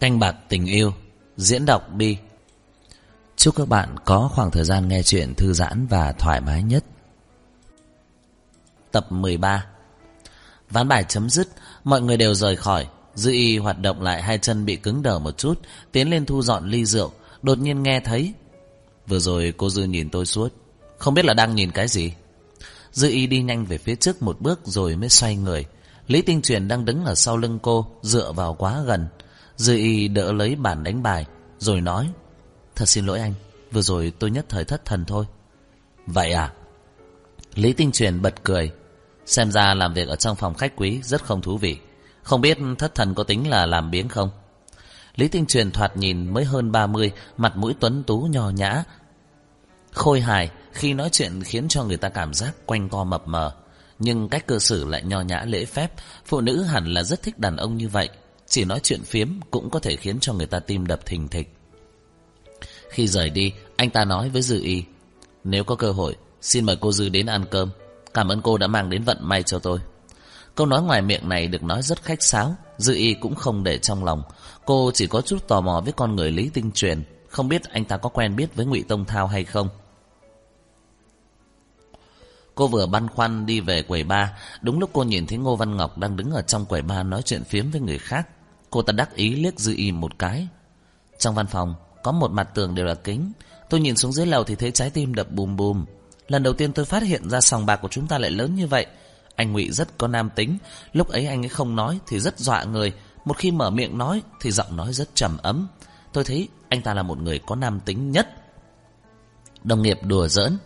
Canh bạc tình yêu, Diễn đọc bi Chúc các bạn có khoảng thời gian nghe chuyện thư giãn và thoải mái nhất. Tập 13 Ván bài chấm dứt, Mọi người đều rời khỏi. Dư y hoạt động lại hai chân bị cứng đờ một chút, Tiến lên thu dọn ly rượu, Đột nhiên nghe thấy. Vừa rồi cô Dư nhìn tôi suốt, Không biết là đang nhìn cái gì. Dư y đi nhanh về phía trước một bước rồi mới xoay người. Lý Tinh Truyền đang đứng ở sau lưng cô, Dựa vào quá gần. Dư y đỡ lấy bản đánh bài, Rồi nói, Thật xin lỗi anh, Vừa rồi tôi nhất thời thất thần thôi. Vậy à? Lý Tinh Truyền bật cười, Xem ra làm việc ở trong phòng khách quý rất không thú vị. Không biết thất thần có tính là làm biếng không? Lý Tinh Truyền thoạt nhìn mới hơn 30 Mặt mũi tuấn tú nho nhã, Khôi hài Khi nói chuyện khiến cho người ta cảm giác quanh co mập mờ. Nhưng cách cư xử lại nho nhã lễ phép, Phụ nữ hẳn là rất thích đàn ông như vậy chỉ nói chuyện phiếm cũng có thể khiến cho người ta tim đập thình thịch. Khi rời đi, anh ta nói với Dư Y, nếu có cơ hội, xin mời cô Dư đến ăn cơm. Cảm ơn cô đã mang đến vận may cho tôi. Câu nói ngoài miệng này được nói rất khách sáo, Dư Y cũng không để trong lòng. Cô chỉ có chút tò mò với con người Lý Tinh Truyền, không biết anh ta có quen biết với Ngụy Tông Thao hay không. Cô vừa băn khoăn đi về quầy ba, đúng lúc cô nhìn thấy Ngô Văn Ngọc đang đứng ở trong quầy ba nói chuyện phiếm với người khác. Cô ta đắc ý liếc dư y một cái. Trong văn phòng, Có một mặt tường đều là kính. Tôi nhìn xuống dưới lầu thì thấy trái tim đập bùm bùm. Lần đầu tiên tôi phát hiện ra sòng bạc của chúng ta lại lớn như vậy. Anh ngụy rất có nam tính. Lúc ấy anh ấy không nói thì rất dọa người. Một khi mở miệng nói thì giọng nói rất trầm ấm. Tôi thấy anh ta là một người có nam tính nhất. Đồng nghiệp đùa giỡn.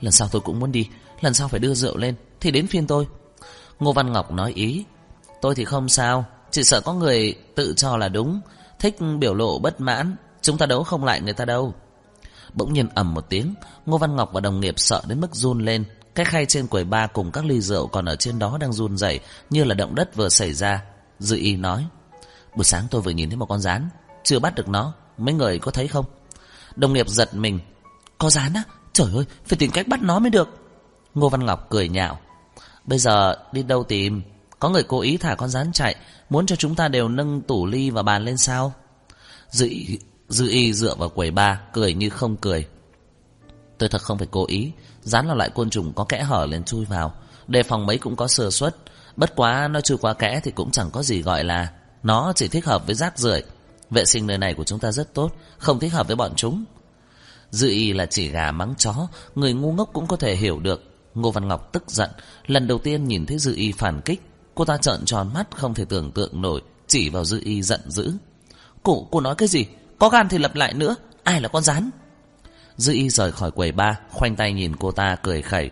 Lần sau tôi cũng muốn đi. Lần sau phải đưa rượu lên. Thì đến phiên tôi. Ngô Văn Ngọc nói ý. Tôi thì không sao chỉ sợ có người tự cho là đúng. Thích biểu lộ bất mãn. Chúng ta đấu không lại người ta đâu. Bỗng nhiên ầm một tiếng, Ngô Văn Ngọc và đồng nghiệp sợ đến mức run lên. Cái khay trên quầy ba cùng các ly rượu Còn ở trên đó đang run rẩy, Như là động đất vừa xảy ra. Dự y nói, Buổi sáng tôi vừa nhìn thấy một con rán, Chưa bắt được nó. Mấy người có thấy không? Đồng nghiệp giật mình, Có rán á? Trời ơi, Phải tìm cách bắt nó mới được. Ngô Văn Ngọc cười nhạo, Bây giờ đi đâu tìm? Có người cố ý thả con rán chạy Muốn cho chúng ta đều nâng tủ ly và bàn lên sao? Dư y, dư y dựa vào quầy ba Cười như không cười. Tôi thật không phải cố ý Rắn là loại côn trùng có kẽ hở lên chui vào. Đề phòng mấy cũng có sơ suất Bất quá nó chui qua kẽ thì cũng chẳng có gì gọi là. Nó chỉ thích hợp với rác rưởi. Vệ sinh nơi này của chúng ta rất tốt Không thích hợp với bọn chúng. Dư y là chỉ gà mắng chó Người ngu ngốc cũng có thể hiểu được. Ngô Văn Ngọc tức giận Lần đầu tiên nhìn thấy Dư y phản kích. Cô ta trợn tròn mắt không thể tưởng tượng nổi Chỉ vào dư y giận dữ. Cô, cô nói cái gì? Có gan thì lập lại nữa Ai là con rán Dư y rời khỏi quầy ba Khoanh tay nhìn cô ta cười khẩy.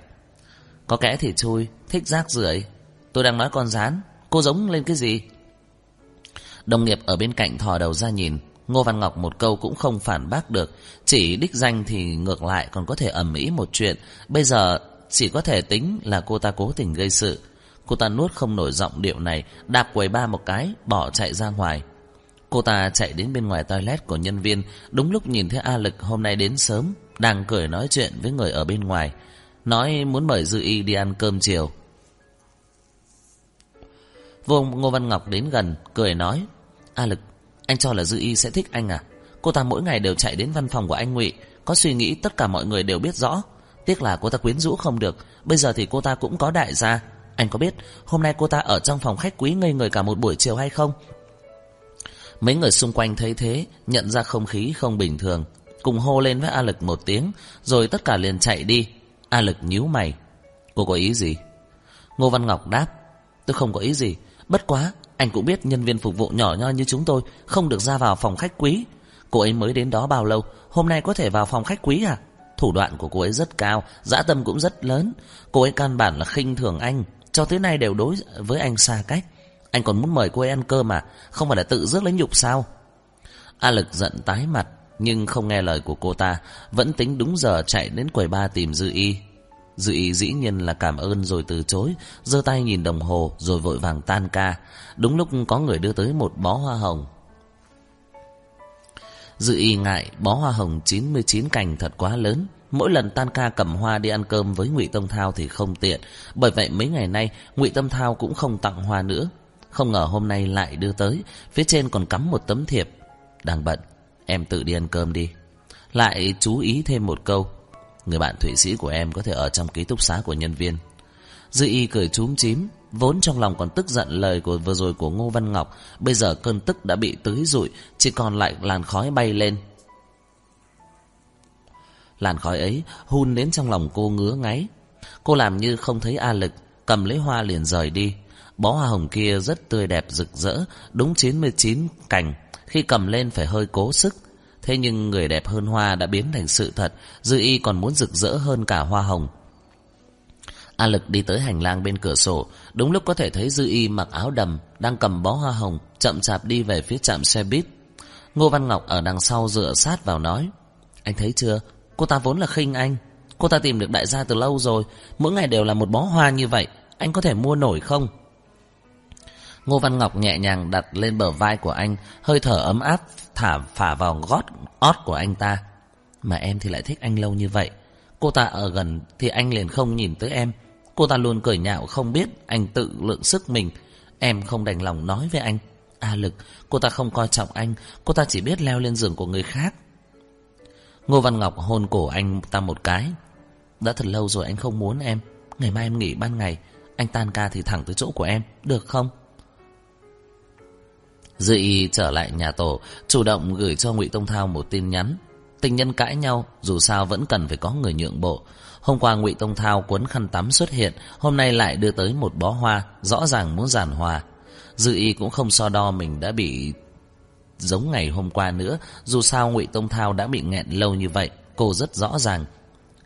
Có kẽ thì chui Thích rác rưởi. Tôi đang nói con rán Cô giống lên cái gì? Đồng nghiệp ở bên cạnh thò đầu ra nhìn. Ngô Văn Ngọc một câu cũng không phản bác được. Chỉ đích danh thì ngược lại còn có thể ẩm ý một chuyện. Bây giờ chỉ có thể tính là cô ta cố tình gây sự. Cô ta nuốt không nổi giọng điệu này, Đạp quầy ba một cái, Bỏ chạy ra ngoài. Cô ta chạy đến bên ngoài toilet của nhân viên, Đúng lúc nhìn thấy A Lực hôm nay đến sớm, Đang cười nói chuyện với người ở bên ngoài. Nói muốn mời Dư Y đi ăn cơm chiều. Vô Ngô Văn Ngọc đến gần, Cười nói A Lực Anh cho là Dư Y sẽ thích anh à? Cô ta mỗi ngày đều chạy đến văn phòng của anh ngụy, Có suy nghĩ tất cả mọi người đều biết rõ. Tiếc là cô ta quyến rũ không được, Bây giờ thì cô ta cũng có đại gia anh có biết hôm nay cô ta ở trong phòng khách quý ngây người cả một buổi chiều hay không? Mấy người xung quanh thấy thế, nhận ra không khí không bình thường. Cùng hô lên với A Lực một tiếng, rồi tất cả liền chạy đi. A Lực nhíu mày. Cô có ý gì? Ngô Văn Ngọc đáp. Tôi không có ý gì. Bất quá, anh cũng biết nhân viên phục vụ nhỏ nho như chúng tôi không được ra vào phòng khách quý. Cô ấy mới đến đó bao lâu, hôm nay có thể vào phòng khách quý à? Thủ đoạn của cô ấy rất cao, dã tâm cũng rất lớn. Cô ấy căn bản là khinh thường anh, cho tới nay đều đối với anh xa cách. Anh còn muốn mời cô ấy ăn cơm mà Không phải là tự rước lấy nhục sao? A Lực giận tái mặt, Nhưng không nghe lời của cô ta. Vẫn tính đúng giờ chạy đến quầy ba tìm Dư Y. Dư Y dĩ nhiên là cảm ơn rồi từ chối, giơ tay nhìn đồng hồ Rồi vội vàng tan ca. Đúng lúc có người đưa tới một bó hoa hồng. Dư Y ngại, bó hoa hồng 99 cành thật quá lớn. Mỗi lần tan ca cầm hoa đi ăn cơm với Ngụy Tâm Thao thì không tiện, bởi vậy mấy ngày nay Ngụy Tâm Thao cũng không tặng hoa nữa. Không ngờ hôm nay lại đưa tới, phía trên còn cắm một tấm thiệp. Đang bận Em tự đi ăn cơm đi. Lại chú ý thêm một câu. Người bạn Thụy Sĩ của em có thể ở trong ký túc xá của nhân viên. Dư y cười chúm chím Vốn trong lòng còn tức giận lời của vừa rồi của Ngô Văn Ngọc Bây giờ cơn tức đã bị tưới rụi Chỉ còn lại làn khói bay lên. Làn khói ấy hun đến trong lòng cô ngứa ngáy. Cô làm như không thấy A Lực, Cầm lấy hoa liền rời đi. Bó hoa hồng kia rất tươi đẹp rực rỡ, Đúng 99 cành. Khi cầm lên phải hơi cố sức. Thế nhưng người đẹp hơn hoa đã biến thành sự thật, Dư y còn muốn rực rỡ hơn cả hoa hồng. A Lực đi tới hành lang bên cửa sổ. Đúng lúc có thể thấy Dư y mặc áo đầm, Đang cầm bó hoa hồng, Chậm chạp đi về phía trạm xe buýt. Ngô Văn Ngọc ở đằng sau dựa sát vào nói, Anh thấy chưa? Cô ta vốn là khinh anh. Cô ta tìm được đại gia từ lâu rồi. Mỗi ngày đều là một bó hoa như vậy. Anh có thể mua nổi không? Ngô Văn Ngọc nhẹ nhàng đặt lên bờ vai của anh, Hơi thở ấm áp Thả phả vào gót ót của anh ta. Mà em thì lại thích anh lâu như vậy. Cô ta ở gần thì anh liền không nhìn tới em. Cô ta luôn cười nhạo không biết Anh tự lượng sức mình. Em không đành lòng nói với anh, A lực, Cô ta không coi trọng anh. Cô ta chỉ biết leo lên giường của người khác. Ngô Văn Ngọc hôn cổ anh ta một cái. Đã thật lâu rồi anh không muốn em. Ngày mai em nghỉ ban ngày, Anh tan ca thì thẳng tới chỗ của em, Được không? Dư y trở lại nhà tổ, Chủ động gửi cho ngụy Tông Thao một tin nhắn. Tình nhân cãi nhau, Dù sao vẫn cần phải có người nhượng bộ. Hôm qua ngụy Tông Thao cuốn khăn tắm xuất hiện, Hôm nay lại đưa tới một bó hoa, Rõ ràng muốn giàn hòa. Dư y cũng không so đo mình đã bị giống ngày hôm qua nữa. Dù sao ngụy Tông Thao đã bị nghẹn lâu như vậy Cô rất rõ ràng.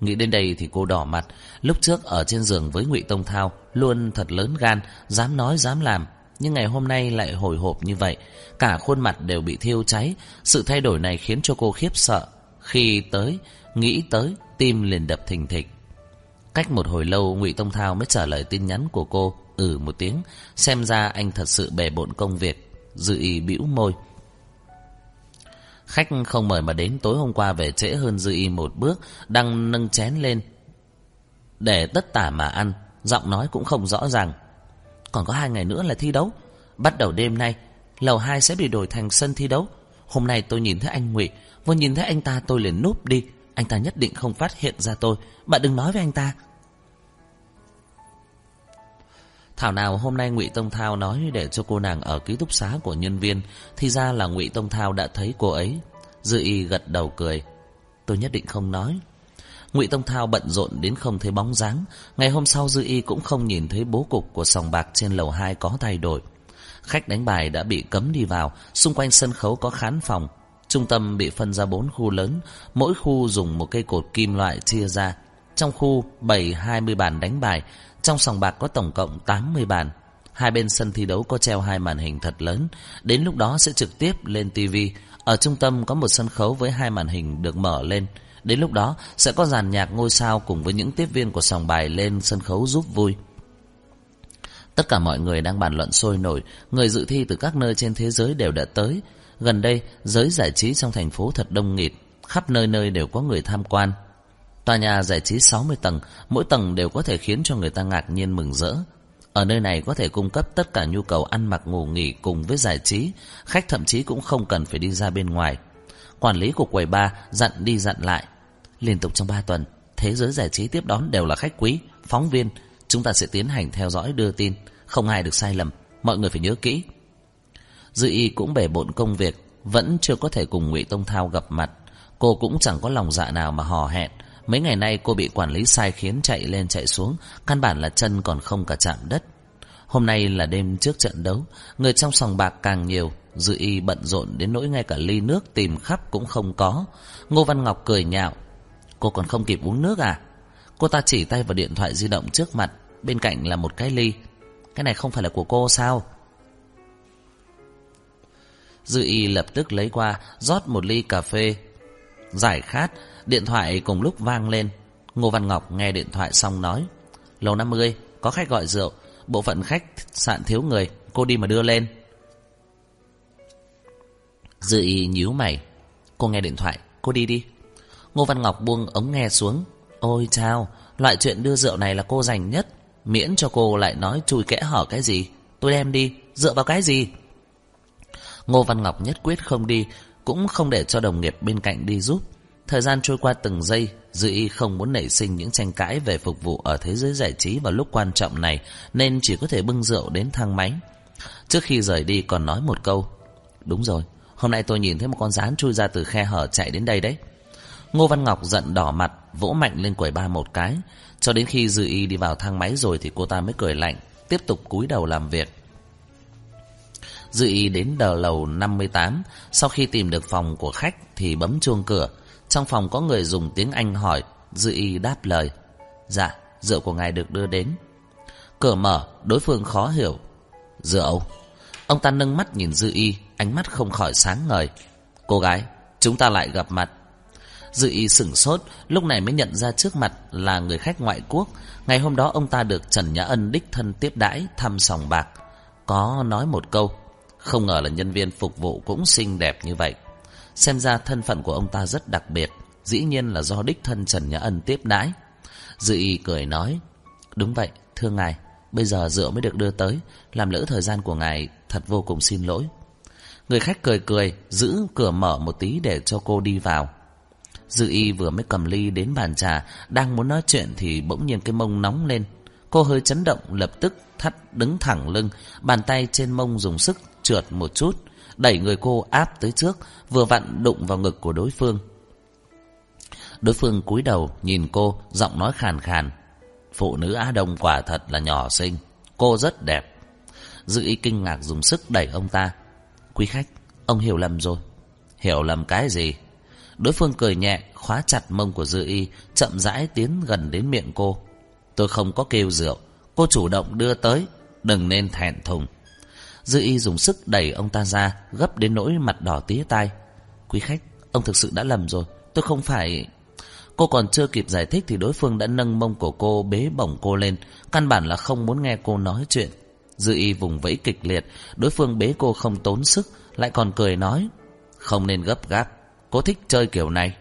Nghĩ đến đây thì cô đỏ mặt. Lúc trước ở trên giường với ngụy Tông Thao Luôn thật lớn gan Dám nói dám làm. Nhưng ngày hôm nay lại hồi hộp như vậy. Cả khuôn mặt đều bị thiêu cháy. Sự thay đổi này khiến cho cô khiếp sợ. Khi tới, nghĩ tới Tim liền đập thình thịch. Cách một hồi lâu ngụy Tông Thao mới trả lời tin nhắn của cô. Ừ một tiếng. Xem ra anh thật sự bề bộn công việc. Dự ý bĩu môi. Khách không mời mà đến tối hôm qua về trễ hơn Dư Y một bước, đang nâng chén lên. Để tất tả mà ăn, giọng nói cũng không rõ ràng. Còn có hai ngày nữa là thi đấu. Bắt đầu đêm nay, lầu hai sẽ bị đổi thành sân thi đấu. Hôm nay tôi nhìn thấy anh Ngụy, vừa nhìn thấy anh ta tôi liền núp đi. Anh ta nhất định không phát hiện ra tôi. Bạn đừng nói với anh ta. Thảo nào hôm nay Ngụy Tông Thao nói để cho cô nàng ở ký túc xá của nhân viên, thì ra là Ngụy Tông Thao đã thấy cô ấy. Dư Y gật đầu cười, tôi nhất định không nói. Ngụy Tông Thao bận rộn đến không thấy bóng dáng. Ngày hôm sau Dư Y cũng không nhìn thấy bố cục của sòng bạc trên lầu 2 có thay đổi. Khách đánh bài đã bị cấm đi vào, xung quanh sân khấu có khán phòng. Trung tâm bị phân ra bốn khu lớn, mỗi khu dùng một cây cột kim loại chia ra. Trong khu bày 20 bàn đánh bài, trong sòng bạc có tổng cộng 80 bàn. Hai bên sân thi đấu có treo hai màn hình thật lớn, đến lúc đó sẽ trực tiếp lên TV. Ở trung tâm có một sân khấu với hai màn hình được mở lên. Đến lúc đó sẽ có dàn nhạc ngôi sao cùng với những tiếp viên của sòng bài lên sân khấu giúp vui. Tất cả mọi người đang bàn luận sôi nổi, người dự thi từ các nơi trên thế giới đều đã tới. Gần đây, giới giải trí trong thành phố thật đông nghịt, khắp nơi nơi đều có người tham quan. Tòa nhà giải trí 60 tầng, mỗi tầng đều có thể khiến cho người ta ngạc nhiên mừng rỡ. Ở nơi này có thể cung cấp tất cả nhu cầu ăn mặc ngủ nghỉ cùng với giải trí, khách thậm chí cũng không cần phải đi ra bên ngoài. Quản lý của quầy bar dặn đi dặn lại. Liên tục trong 3 tuần, thế giới giải trí tiếp đón đều là khách quý, phóng viên. Chúng ta sẽ tiến hành theo dõi đưa tin, không ai được sai lầm, mọi người phải nhớ kỹ. Dư y cũng bể bộn công việc, vẫn chưa có thể cùng ngụy Tông Thao gặp mặt. Cô cũng chẳng có lòng dạ nào mà hò hẹn, Mấy ngày nay cô bị quản lý sai khiến chạy lên chạy xuống, căn bản là chân còn không cả chạm đất. Hôm nay là đêm trước trận đấu, người trong sòng bạc càng nhiều, dự y bận rộn đến nỗi ngay cả ly nước tìm khắp cũng không có. Ngô Văn Ngọc cười nhạo, cô còn không kịp uống nước à? Cô ta chỉ tay vào điện thoại di động trước mặt, bên cạnh là một cái ly. Cái này không phải là của cô sao? Dư y lập tức lấy qua, rót một ly cà phê. Giải khát, Điện thoại cùng lúc vang lên. Ngô Văn Ngọc nghe điện thoại xong nói Lầu 50 có khách gọi rượu Bộ phận khách sạn thiếu người Cô đi mà đưa lên. Dự y nhíu mày Cô nghe điện thoại Cô đi đi. Ngô Văn Ngọc buông ống nghe xuống Ôi chao Loại chuyện đưa rượu này là cô dành nhất Miễn cho cô lại nói chui kẽ hở cái gì Tôi đem đi Dựa vào cái gì? Ngô Văn Ngọc nhất quyết không đi cũng không để cho đồng nghiệp bên cạnh đi giúp. Thời gian trôi qua từng giây, Dư Y không muốn nảy sinh những tranh cãi về phục vụ ở thế giới giải trí vào lúc quan trọng này, nên chỉ có thể bưng rượu đến thang máy. Trước khi rời đi còn nói một câu, Đúng rồi, hôm nay tôi nhìn thấy một con rán chui ra từ khe hở chạy đến đây đấy. Ngô Văn Ngọc giận đỏ mặt, vỗ mạnh lên quầy ba một cái. Cho đến khi Dư Y đi vào thang máy rồi thì cô ta mới cười lạnh, tiếp tục cúi đầu làm việc. Dự Y đến đờ lầu 58, sau khi tìm được phòng của khách thì bấm chuông cửa. Trong phòng có người dùng tiếng Anh hỏi, dự Y đáp lời. Dạ, rượu của ngài được đưa đến. Cửa mở, đối phương khó hiểu. Rượu? Ông ta nâng mắt nhìn Dư Y, ánh mắt không khỏi sáng ngời. Cô gái, chúng ta lại gặp mặt. Dư Y sửng sốt, lúc này mới nhận ra trước mặt là người khách ngoại quốc. Ngày hôm đó ông ta được Trần Nhã Ân đích thân tiếp đãi thăm sòng bạc. Có nói một câu, không ngờ là nhân viên phục vụ cũng xinh đẹp như vậy. Xem ra thân phận của ông ta rất đặc biệt, dĩ nhiên là do đích thân Trần Nhã Ân tiếp đãi. Dư Y cười nói, đúng vậy, thưa ngài, bây giờ rượu mới được đưa tới, làm lỡ thời gian của ngài thật vô cùng xin lỗi. Người khách cười cười, giữ cửa mở một tí để cho cô đi vào. Dư y vừa mới cầm ly đến bàn trà, đang muốn nói chuyện thì bỗng nhiên cái mông nóng lên. Cô hơi chấn động, lập tức thắt đứng thẳng lưng, bàn tay trên mông dùng sức trượt một chút, đẩy người cô áp tới trước, vừa vặn đụng vào ngực của đối phương. Đối phương cúi đầu nhìn cô, giọng nói khàn khàn. Phụ nữ Á Đông quả thật là nhỏ xinh, cô rất đẹp. Dư ý kinh ngạc dùng sức đẩy ông ta. Quý khách, ông hiểu lầm rồi. Hiểu lầm cái gì? Đối phương cười nhẹ, khóa chặt mông của Dư y, chậm rãi tiến gần đến miệng cô. Tôi không có kêu rượu, cô chủ động đưa tới, đừng nên thẹn thùng. Dư y dùng sức đẩy ông ta ra, gấp đến nỗi mặt đỏ tía tai. Quý khách, ông thực sự đã lầm rồi, tôi không phải... Cô còn chưa kịp giải thích thì đối phương đã nâng mông của cô bế bổng cô lên, căn bản là không muốn nghe cô nói chuyện. Dư y vùng vẫy kịch liệt, đối phương bế cô không tốn sức, lại còn cười nói. Không nên gấp gáp, cô thích chơi kiểu này.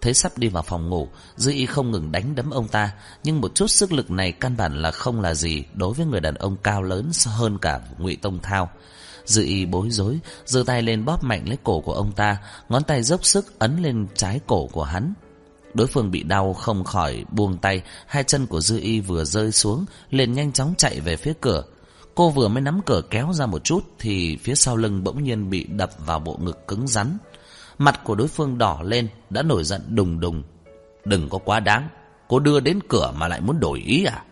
Thấy sắp đi vào phòng ngủ, Dư y không ngừng đánh đấm ông ta, nhưng một chút sức lực này căn bản là không là gì đối với người đàn ông cao lớn hơn cả ngụy Tông Thao. Dư y bối rối, giơ tay lên bóp mạnh lấy cổ của ông ta, ngón tay dốc sức ấn lên trái cổ của hắn. Đối phương bị đau không khỏi buông tay, hai chân của Dư y vừa rơi xuống, liền nhanh chóng chạy về phía cửa. Cô vừa mới nắm cửa kéo ra một chút thì phía sau lưng bỗng nhiên bị đập vào bộ ngực cứng rắn. Mặt của đối phương đỏ lên, đã nổi giận đùng đùng. Đừng có quá đáng, cô đưa đến cửa mà lại muốn đổi ý à?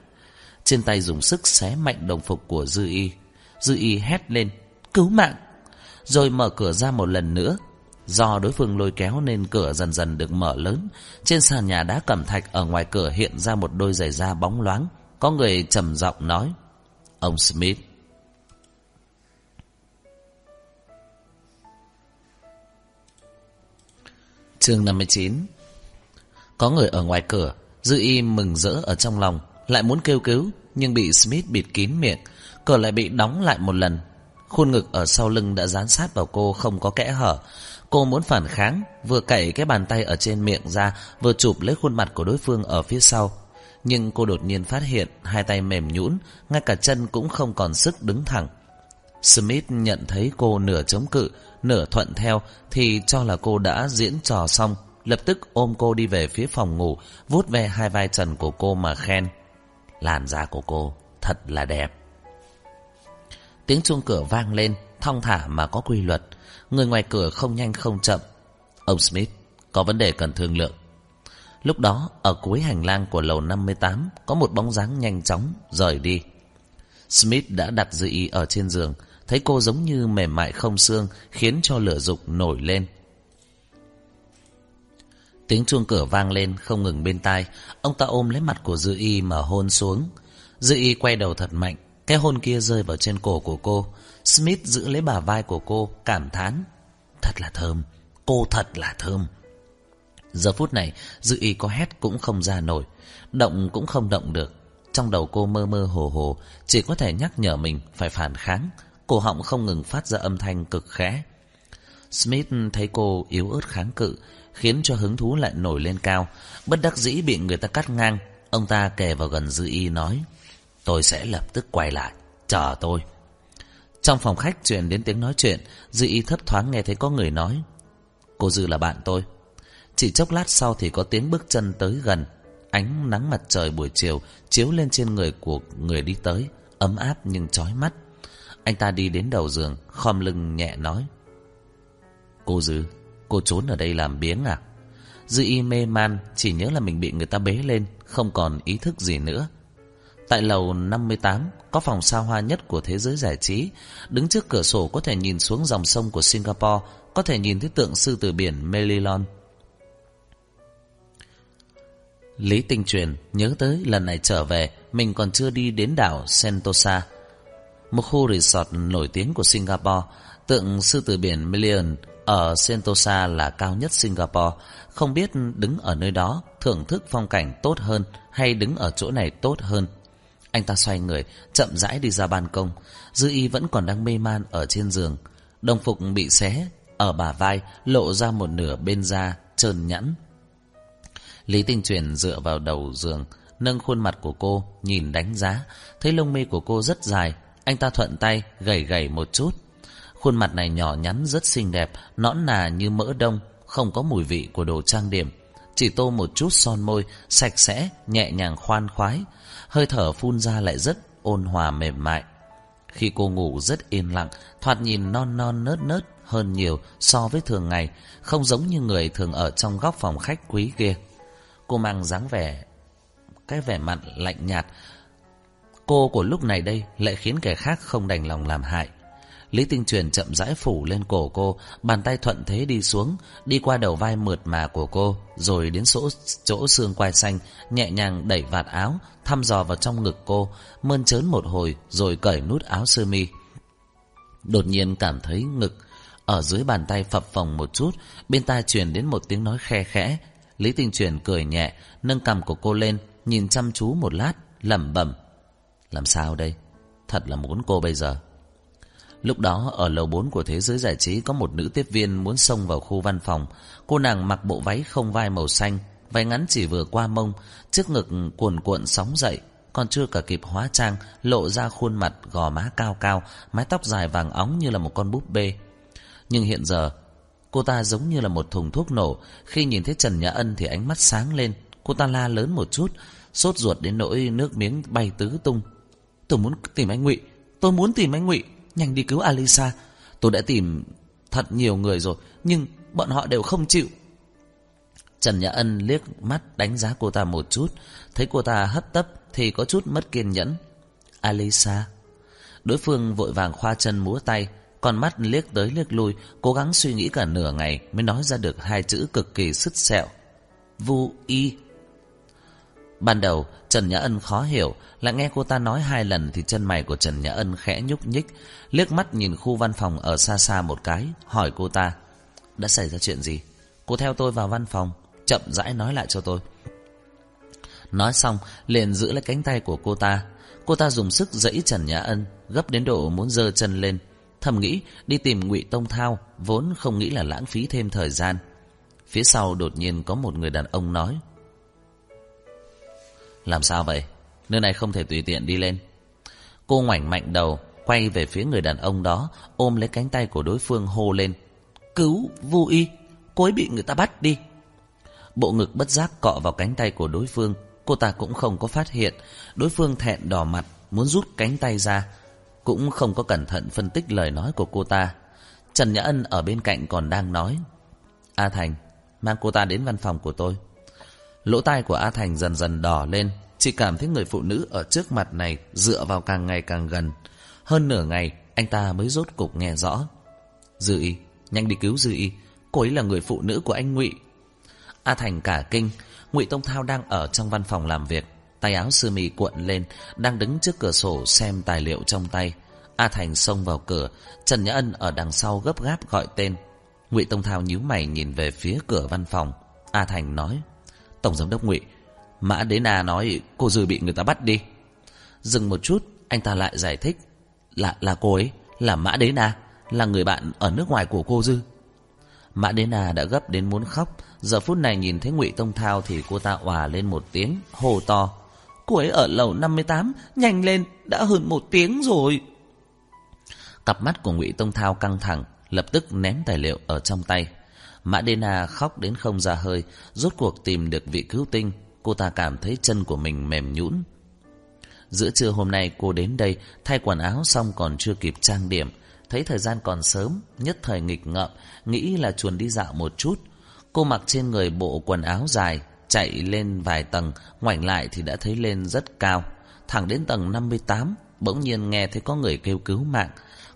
Trên tay dùng sức xé mạnh đồng phục của Dư Y. Dư Y hét lên, cứu mạng. Rồi mở cửa ra một lần nữa. Do đối phương lôi kéo nên cửa dần dần được mở lớn. Trên sàn nhà đá cẩm thạch ở ngoài cửa hiện ra một đôi giày da bóng loáng. Có người trầm giọng nói. Ông Smith. Chương 59 Có người ở ngoài cửa, Dư y mừng rỡ ở trong lòng, lại muốn kêu cứu, nhưng bị Smith bịt kín miệng, cửa lại bị đóng lại một lần. Khuôn ngực ở sau lưng đã dán sát vào cô không có kẽ hở. Cô muốn phản kháng, vừa cậy cái bàn tay ở trên miệng ra, vừa chụp lấy khuôn mặt của đối phương ở phía sau. Nhưng cô đột nhiên phát hiện hai tay mềm nhũn, ngay cả chân cũng không còn sức đứng thẳng. Smith nhận thấy cô nửa chống cự, nửa thuận theo thì cho là cô đã diễn trò xong, lập tức ôm cô đi về phía phòng ngủ, vuốt ve hai vai trần của cô mà khen. Làn da của cô thật là đẹp. Tiếng chuông cửa vang lên, thong thả mà có quy luật. Người ngoài cửa không nhanh không chậm. Ông Smith, có vấn đề cần thương lượng. Lúc đó, ở cuối hành lang của lầu 58, có một bóng dáng nhanh chóng rời đi. Smith đã đặt dư ý ở trên giường, thấy cô giống như mềm mại không xương, khiến cho lửa dục nổi lên. Tiếng chuông cửa vang lên không ngừng bên tai, ông ta ôm lấy mặt của Dư Y mà hôn xuống. Dư Y quay đầu thật mạnh, cái hôn kia rơi vào trên cổ của cô. Smith giữ lấy bà vai của cô, cảm thán. Thật là thơm, cô thật là thơm. Giờ phút này, Dư Y có hét cũng không ra nổi, động cũng không động được. Trong đầu cô mơ mơ hồ hồ, chỉ có thể nhắc nhở mình phải phản kháng. Cổ họng không ngừng phát ra âm thanh cực khẽ. Smith thấy cô yếu ớt kháng cự, khiến cho hứng thú lại nổi lên cao. Bất đắc dĩ bị người ta cắt ngang, ông ta kề vào gần Dư Y nói, tôi sẽ lập tức quay lại, chờ tôi. Trong phòng khách truyền đến tiếng nói chuyện, Dư Y thấp thoáng nghe thấy có người nói, Cô Dư là bạn tôi Chỉ chốc lát sau thì có tiếng bước chân tới gần Ánh nắng mặt trời buổi chiều Chiếu lên trên người của người đi tới Ấm áp nhưng chói mắt anh ta đi đến đầu giường Khom lưng nhẹ nói Cô Dư Cô trốn ở đây làm biếng à Dư y mê man Chỉ nhớ là mình bị người ta bế lên Không còn ý thức gì nữa Tại lầu 58 có phòng xa hoa nhất của thế giới giải trí. Đứng trước cửa sổ có thể nhìn xuống dòng sông của Singapore, có thể nhìn thấy tượng sư tử biển Melilon. Lý Tinh Truyền nhớ tới lần này trở về, mình còn chưa đi đến đảo Sentosa. Một khu resort nổi tiếng của Singapore, tượng sư tử biển Million ở Sentosa là cao nhất Singapore. Không biết đứng ở nơi đó thưởng thức phong cảnh tốt hơn hay đứng ở chỗ này tốt hơn. Anh ta xoay người, chậm rãi đi ra ban công. Dư y vẫn còn đang mê man ở trên giường. Đồng phục bị xé, ở bả vai lộ ra một nửa bên da, trơn nhẵn. Lý Tinh Truyền dựa vào đầu giường, nâng khuôn mặt của cô, nhìn đánh giá. Thấy lông mi của cô rất dài, anh ta thuận tay, gầy gầy một chút. Khuôn mặt này nhỏ nhắn rất xinh đẹp, nõn nà như mỡ đông, không có mùi vị của đồ trang điểm. Chỉ tô một chút son môi, sạch sẽ, nhẹ nhàng khoan khoái hơi thở phun ra lại rất ôn hòa mềm mại. Khi cô ngủ rất yên lặng, thoạt nhìn non non nớt nớt hơn nhiều so với thường ngày, không giống như người thường ở trong góc phòng khách quý kia. Cô mang dáng vẻ, cái vẻ mặt lạnh nhạt. Cô của lúc này đây lại khiến kẻ khác không đành lòng làm hại. Lý Tinh Truyền chậm rãi phủ lên cổ cô, bàn tay thuận thế đi xuống, đi qua đầu vai mượt mà của cô, rồi đến chỗ, chỗ xương quai xanh, nhẹ nhàng đẩy vạt áo, thăm dò vào trong ngực cô, mơn trớn một hồi, rồi cởi nút áo sơ mi. Đột nhiên cảm thấy ngực, ở dưới bàn tay phập phồng một chút, bên tai truyền đến một tiếng nói khe khẽ. Lý Tinh Truyền cười nhẹ, nâng cằm của cô lên, nhìn chăm chú một lát, lẩm bẩm. Làm sao đây? Thật là muốn cô bây giờ. Lúc đó ở lầu 4 của thế giới giải trí có một nữ tiếp viên muốn xông vào khu văn phòng. Cô nàng mặc bộ váy không vai màu xanh, váy ngắn chỉ vừa qua mông, trước ngực cuồn cuộn sóng dậy, còn chưa cả kịp hóa trang, lộ ra khuôn mặt gò má cao cao, mái tóc dài vàng óng như là một con búp bê. Nhưng hiện giờ, cô ta giống như là một thùng thuốc nổ, khi nhìn thấy Trần Nhã Ân thì ánh mắt sáng lên, cô ta la lớn một chút, sốt ruột đến nỗi nước miếng bay tứ tung. Tôi muốn tìm anh Ngụy, tôi muốn tìm anh Ngụy. Nhanh đi cứu Alisa. Tôi đã tìm thật nhiều người rồi Nhưng bọn họ đều không chịu. Trần Nhã Ân liếc mắt đánh giá cô ta một chút. Thấy cô ta hấp tấp Thì có chút mất kiên nhẫn. Alisa. Đối phương vội vàng khoa chân múa tay con mắt liếc tới liếc lui Cố gắng suy nghĩ cả nửa ngày Mới nói ra được hai chữ cực kỳ sứt sẹo. Vu y. Ban đầu Trần Nhã Ân khó hiểu, Lại nghe cô ta nói hai lần Thì chân mày của Trần Nhã Ân khẽ nhúc nhích, Liếc mắt nhìn khu văn phòng ở xa xa một cái, Hỏi cô ta, Đã xảy ra chuyện gì? Cô theo tôi vào văn phòng, Chậm rãi nói lại cho tôi. Nói xong, liền giữ lấy cánh tay của cô ta. Cô ta dùng sức dẫy Trần Nhã Ân, Gấp đến độ muốn dơ chân lên. Thầm nghĩ, đi tìm ngụy Tông Thao Vốn không nghĩ là lãng phí thêm thời gian. Phía sau đột nhiên có một người đàn ông nói làm sao vậy? Nơi này không thể tùy tiện đi lên. Cô ngoảnh mạnh đầu, quay về phía người đàn ông đó, ôm lấy cánh tay của đối phương hô lên. Cứu, vô y, cô ấy bị người ta bắt đi. Bộ ngực bất giác cọ vào cánh tay của đối phương, cô ta cũng không có phát hiện. Đối phương thẹn đỏ mặt, muốn rút cánh tay ra. Cũng không có cẩn thận phân tích lời nói của cô ta. Trần Nhã Ân ở bên cạnh còn đang nói. A Thành, mang cô ta đến văn phòng của tôi. Lỗ tai của A Thành dần dần đỏ lên, chỉ cảm thấy người phụ nữ ở trước mặt này dựa vào càng ngày càng gần. Hơn nửa ngày, anh ta mới rốt cục nghe rõ. Dư y, nhanh đi cứu Dư y, cô ấy là người phụ nữ của anh Ngụy. A Thành cả kinh, Ngụy Tông Thao đang ở trong văn phòng làm việc, tay áo sơ mi cuộn lên, đang đứng trước cửa sổ xem tài liệu trong tay. A Thành xông vào cửa, Trần Nhã Ân ở đằng sau gấp gáp gọi tên. Ngụy Tông Thao nhíu mày nhìn về phía cửa văn phòng. A Thành nói: Tổng giám đốc Ngụy, Mã Đế Na nói cô Dư bị người ta bắt đi. Dừng một chút, anh ta lại giải thích. Là là cô ấy, là Mã Đế Na, là người bạn ở nước ngoài của cô Dư. Mã Đế Na đã gấp đến muốn khóc, giờ phút này nhìn thấy Ngụy Tông Thao thì cô ta òa lên một tiếng, hồ to. Cô ấy ở lầu 58, nhanh lên, đã hơn một tiếng rồi. Cặp mắt của Ngụy Tông Thao căng thẳng, lập tức ném tài liệu ở trong tay. Mã Đê Na khóc đến không ra hơi, rốt cuộc tìm được vị cứu tinh, cô ta cảm thấy chân của mình mềm nhũn. Giữa trưa hôm nay cô đến đây thay quần áo xong còn chưa kịp trang điểm, thấy thời gian còn sớm, nhất thời nghịch ngợm, nghĩ là chuồn đi dạo một chút. Cô mặc trên người bộ quần áo dài, chạy lên vài tầng, ngoảnh lại thì đã thấy lên rất cao. Thẳng đến tầng 58, bỗng nhiên nghe thấy có người kêu cứu mạng.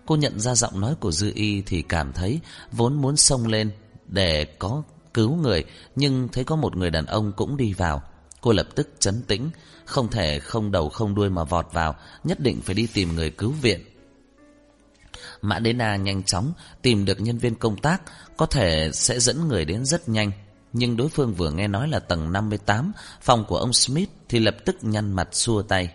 Cô nhận ra giọng nói của Dư Y thì cảm thấy vốn muốn xông lên để có cứu người, nhưng thấy có một người đàn ông cũng đi vào. Cô lập tức chấn tĩnh, không thể không đầu không đuôi mà vọt vào, nhất định phải đi tìm người cứu viện. Mã Đế Na nhanh chóng tìm được nhân viên công tác, có thể sẽ dẫn người đến rất nhanh. Nhưng đối phương vừa nghe nói là tầng 58, phòng của ông Smith thì lập tức nhăn mặt xua tay.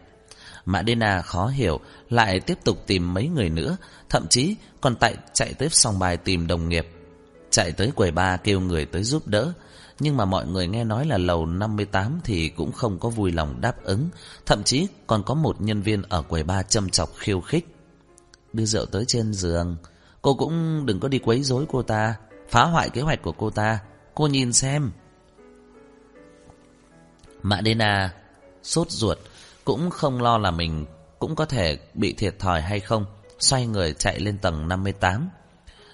Mã Đế Na khó hiểu, lại tiếp tục tìm mấy người nữa, thậm chí còn tại chạy tới song bài tìm đồng nghiệp. Chạy tới quầy ba kêu người tới giúp đỡ, nhưng mà mọi người nghe nói là lầu 58 thì cũng không có vui lòng đáp ứng, thậm chí còn có một nhân viên ở quầy ba châm chọc khiêu khích. Đưa rượu tới trên giường, cô cũng đừng có đi quấy rối cô ta, phá hoại kế hoạch của cô ta, cô nhìn xem. Mã Đena sốt ruột, cũng không lo là mình cũng có thể bị thiệt thòi hay không, xoay người chạy lên tầng 58.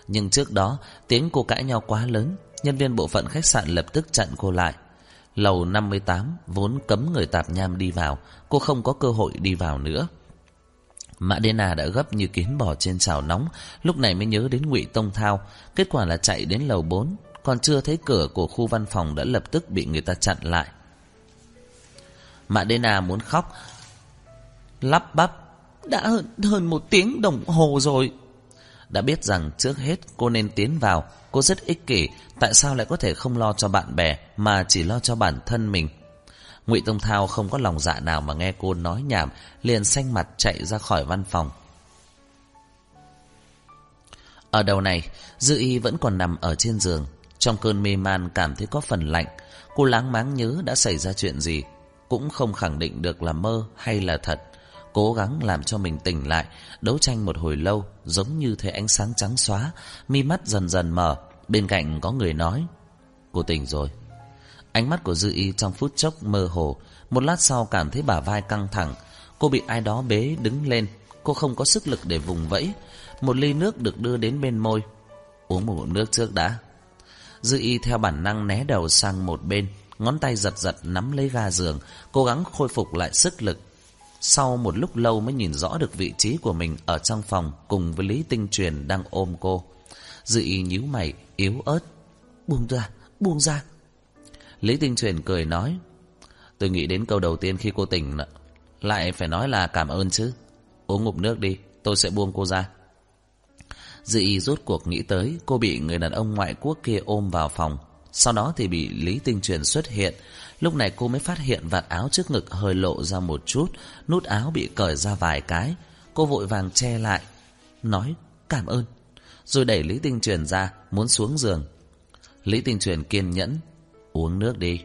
Nhưng trước đó, tiếng cô cãi nhau quá lớn, nhân viên bộ phận khách sạn lập tức chặn cô lại. Lầu 58 vốn cấm người tạp nham đi vào, cô không có cơ hội đi vào nữa. Mã Đê Na đã gấp như kiến bò trên chảo nóng, lúc này mới nhớ đến Ngụy Tông Thao, kết quả là chạy đến lầu 4, còn chưa thấy cửa của khu văn phòng đã lập tức bị người ta chặn lại. Mã Đê Na muốn khóc, lắp bắp, đã hơn, hơn một tiếng đồng hồ rồi. Đã biết rằng trước hết cô nên tiến vào, cô rất ích kỷ, tại sao lại có thể không lo cho bạn bè mà chỉ lo cho bản thân mình? Ngụy Tông Thao không có lòng dạ nào mà nghe cô nói nhảm, liền xanh mặt chạy ra khỏi văn phòng. Ở đầu này, Dư Y vẫn còn nằm ở trên giường, trong cơn mê man cảm thấy có phần lạnh, cô láng máng nhớ đã xảy ra chuyện gì, cũng không khẳng định được là mơ hay là thật. Cố gắng làm cho mình tỉnh lại, đấu tranh một hồi lâu, giống như thấy ánh sáng trắng xóa, mi mắt dần dần mở, bên cạnh có người nói, cô tỉnh rồi. Ánh mắt của Dư Y trong phút chốc mơ hồ, một lát sau cảm thấy bả vai căng thẳng, cô bị ai đó bế đứng lên, cô không có sức lực để vùng vẫy. Một ly nước được đưa đến bên môi, uống một ngụm nước trước đã. Dư Y theo bản năng né đầu sang một bên, ngón tay giật giật nắm lấy ga giường, cố gắng khôi phục lại sức lực. Sau một lúc lâu mới nhìn rõ được vị trí của mình ở trong phòng cùng với Lý Tinh Truyền đang ôm cô. Dự ý nhíu mày, yếu ớt. Buông ra, buông ra. Lý Tinh Truyền cười nói Tôi nghĩ đến câu đầu tiên khi cô tỉnh Lại phải nói là cảm ơn chứ Uống ngụm nước đi Tôi sẽ buông cô ra dị y rốt cuộc nghĩ tới Cô bị người đàn ông ngoại quốc kia ôm vào phòng Sau đó thì bị Lý Tinh Truyền xuất hiện Lúc này cô mới phát hiện vạt áo trước ngực hơi lộ ra một chút Nút áo bị cởi ra vài cái Cô vội vàng che lại Nói cảm ơn Rồi đẩy Lý Tinh Truyền ra Muốn xuống giường Lý Tinh Truyền kiên nhẫn Uống nước đi.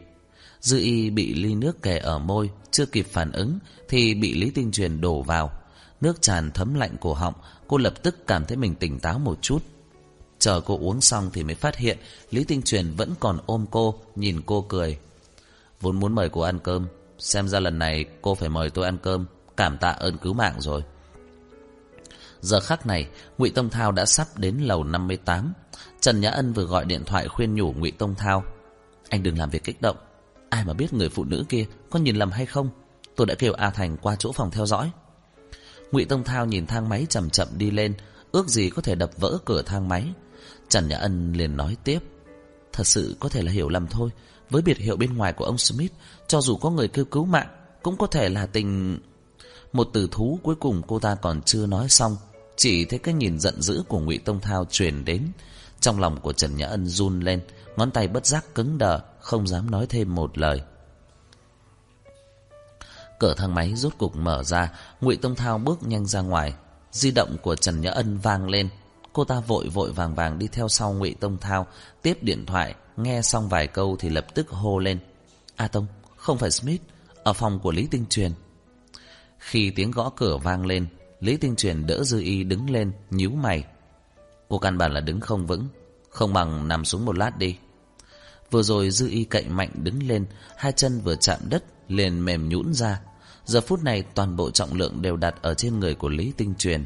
Dư y bị ly nước kề ở môi, chưa kịp phản ứng thì bị Lý Tinh Truyền đổ vào. Nước tràn thấm lạnh cổ họng, cô lập tức cảm thấy mình tỉnh táo một chút. Chờ cô uống xong thì mới phát hiện Lý Tinh Truyền vẫn còn ôm cô, nhìn cô cười. Vốn muốn mời cô ăn cơm, xem ra lần này cô phải mời tôi ăn cơm, cảm tạ ơn cứu mạng rồi. Giờ khắc này, Ngụy Tông Thao đã sắp đến lầu 58. Trần Nhã Ân vừa gọi điện thoại khuyên nhủ Ngụy Tông Thao anh đừng làm việc kích động. Ai mà biết người phụ nữ kia có nhìn lầm hay không? Tôi đã kêu A Thành qua chỗ phòng theo dõi. Ngụy Tông Thao nhìn thang máy chậm chậm đi lên Ước gì có thể đập vỡ cửa thang máy. Trần Nhã Ân liền nói tiếp Thật sự có thể là hiểu lầm thôi với biệt hiệu bên ngoài của ông Smith, Cho dù có người kêu cứu mạng, Cũng có thể là tình. Một từ thú cuối cùng cô ta còn chưa nói xong, Chỉ thấy cái nhìn giận dữ của Ngụy Tông Thao truyền đến. Trong lòng của Trần Nhã Ân run lên, Ngón tay bất giác cứng đờ, Không dám nói thêm một lời. Cửa thang máy rút cục mở ra, Ngụy Tông Thao bước nhanh ra ngoài. Di động của Trần Nhã Ân vang lên. Cô ta vội vội vàng vàng đi theo sau Ngụy Tông Thao, Tiếp điện thoại. Nghe xong vài câu thì lập tức hô lên. A Tông, không phải Smith Ở phòng của Lý Tinh Truyền. Khi tiếng gõ cửa vang lên Lý Tinh Truyền đỡ Dư Y đứng lên nhíu mày. Cô căn bản là đứng không vững Không bằng nằm xuống một lát đi. Vừa rồi dư y cậy mạnh đứng lên Hai chân vừa chạm đất liền mềm nhũn ra. Giờ phút này toàn bộ trọng lượng đều đặt ở trên người của Lý Tinh Truyền.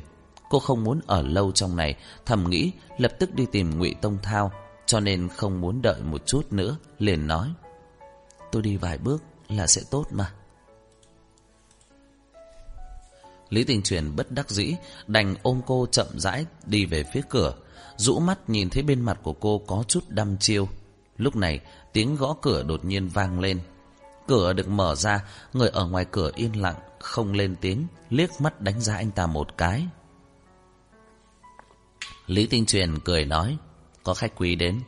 Cô không muốn ở lâu trong này Thầm nghĩ lập tức đi tìm ngụy Tông Thao. Cho nên không muốn đợi một chút nữa, Liền nói, Tôi đi vài bước là sẽ tốt mà. Lý Tình Truyền bất đắc dĩ, Đành ôm cô chậm rãi đi về phía cửa, Rũ mắt nhìn thấy bên mặt của cô có chút đăm chiêu. Lúc này, tiếng gõ cửa đột nhiên vang lên. Cửa được mở ra, Người ở ngoài cửa yên lặng, Không lên tiếng, Liếc mắt đánh giá anh ta một cái. Lý Tinh Truyền cười nói có khách quý đến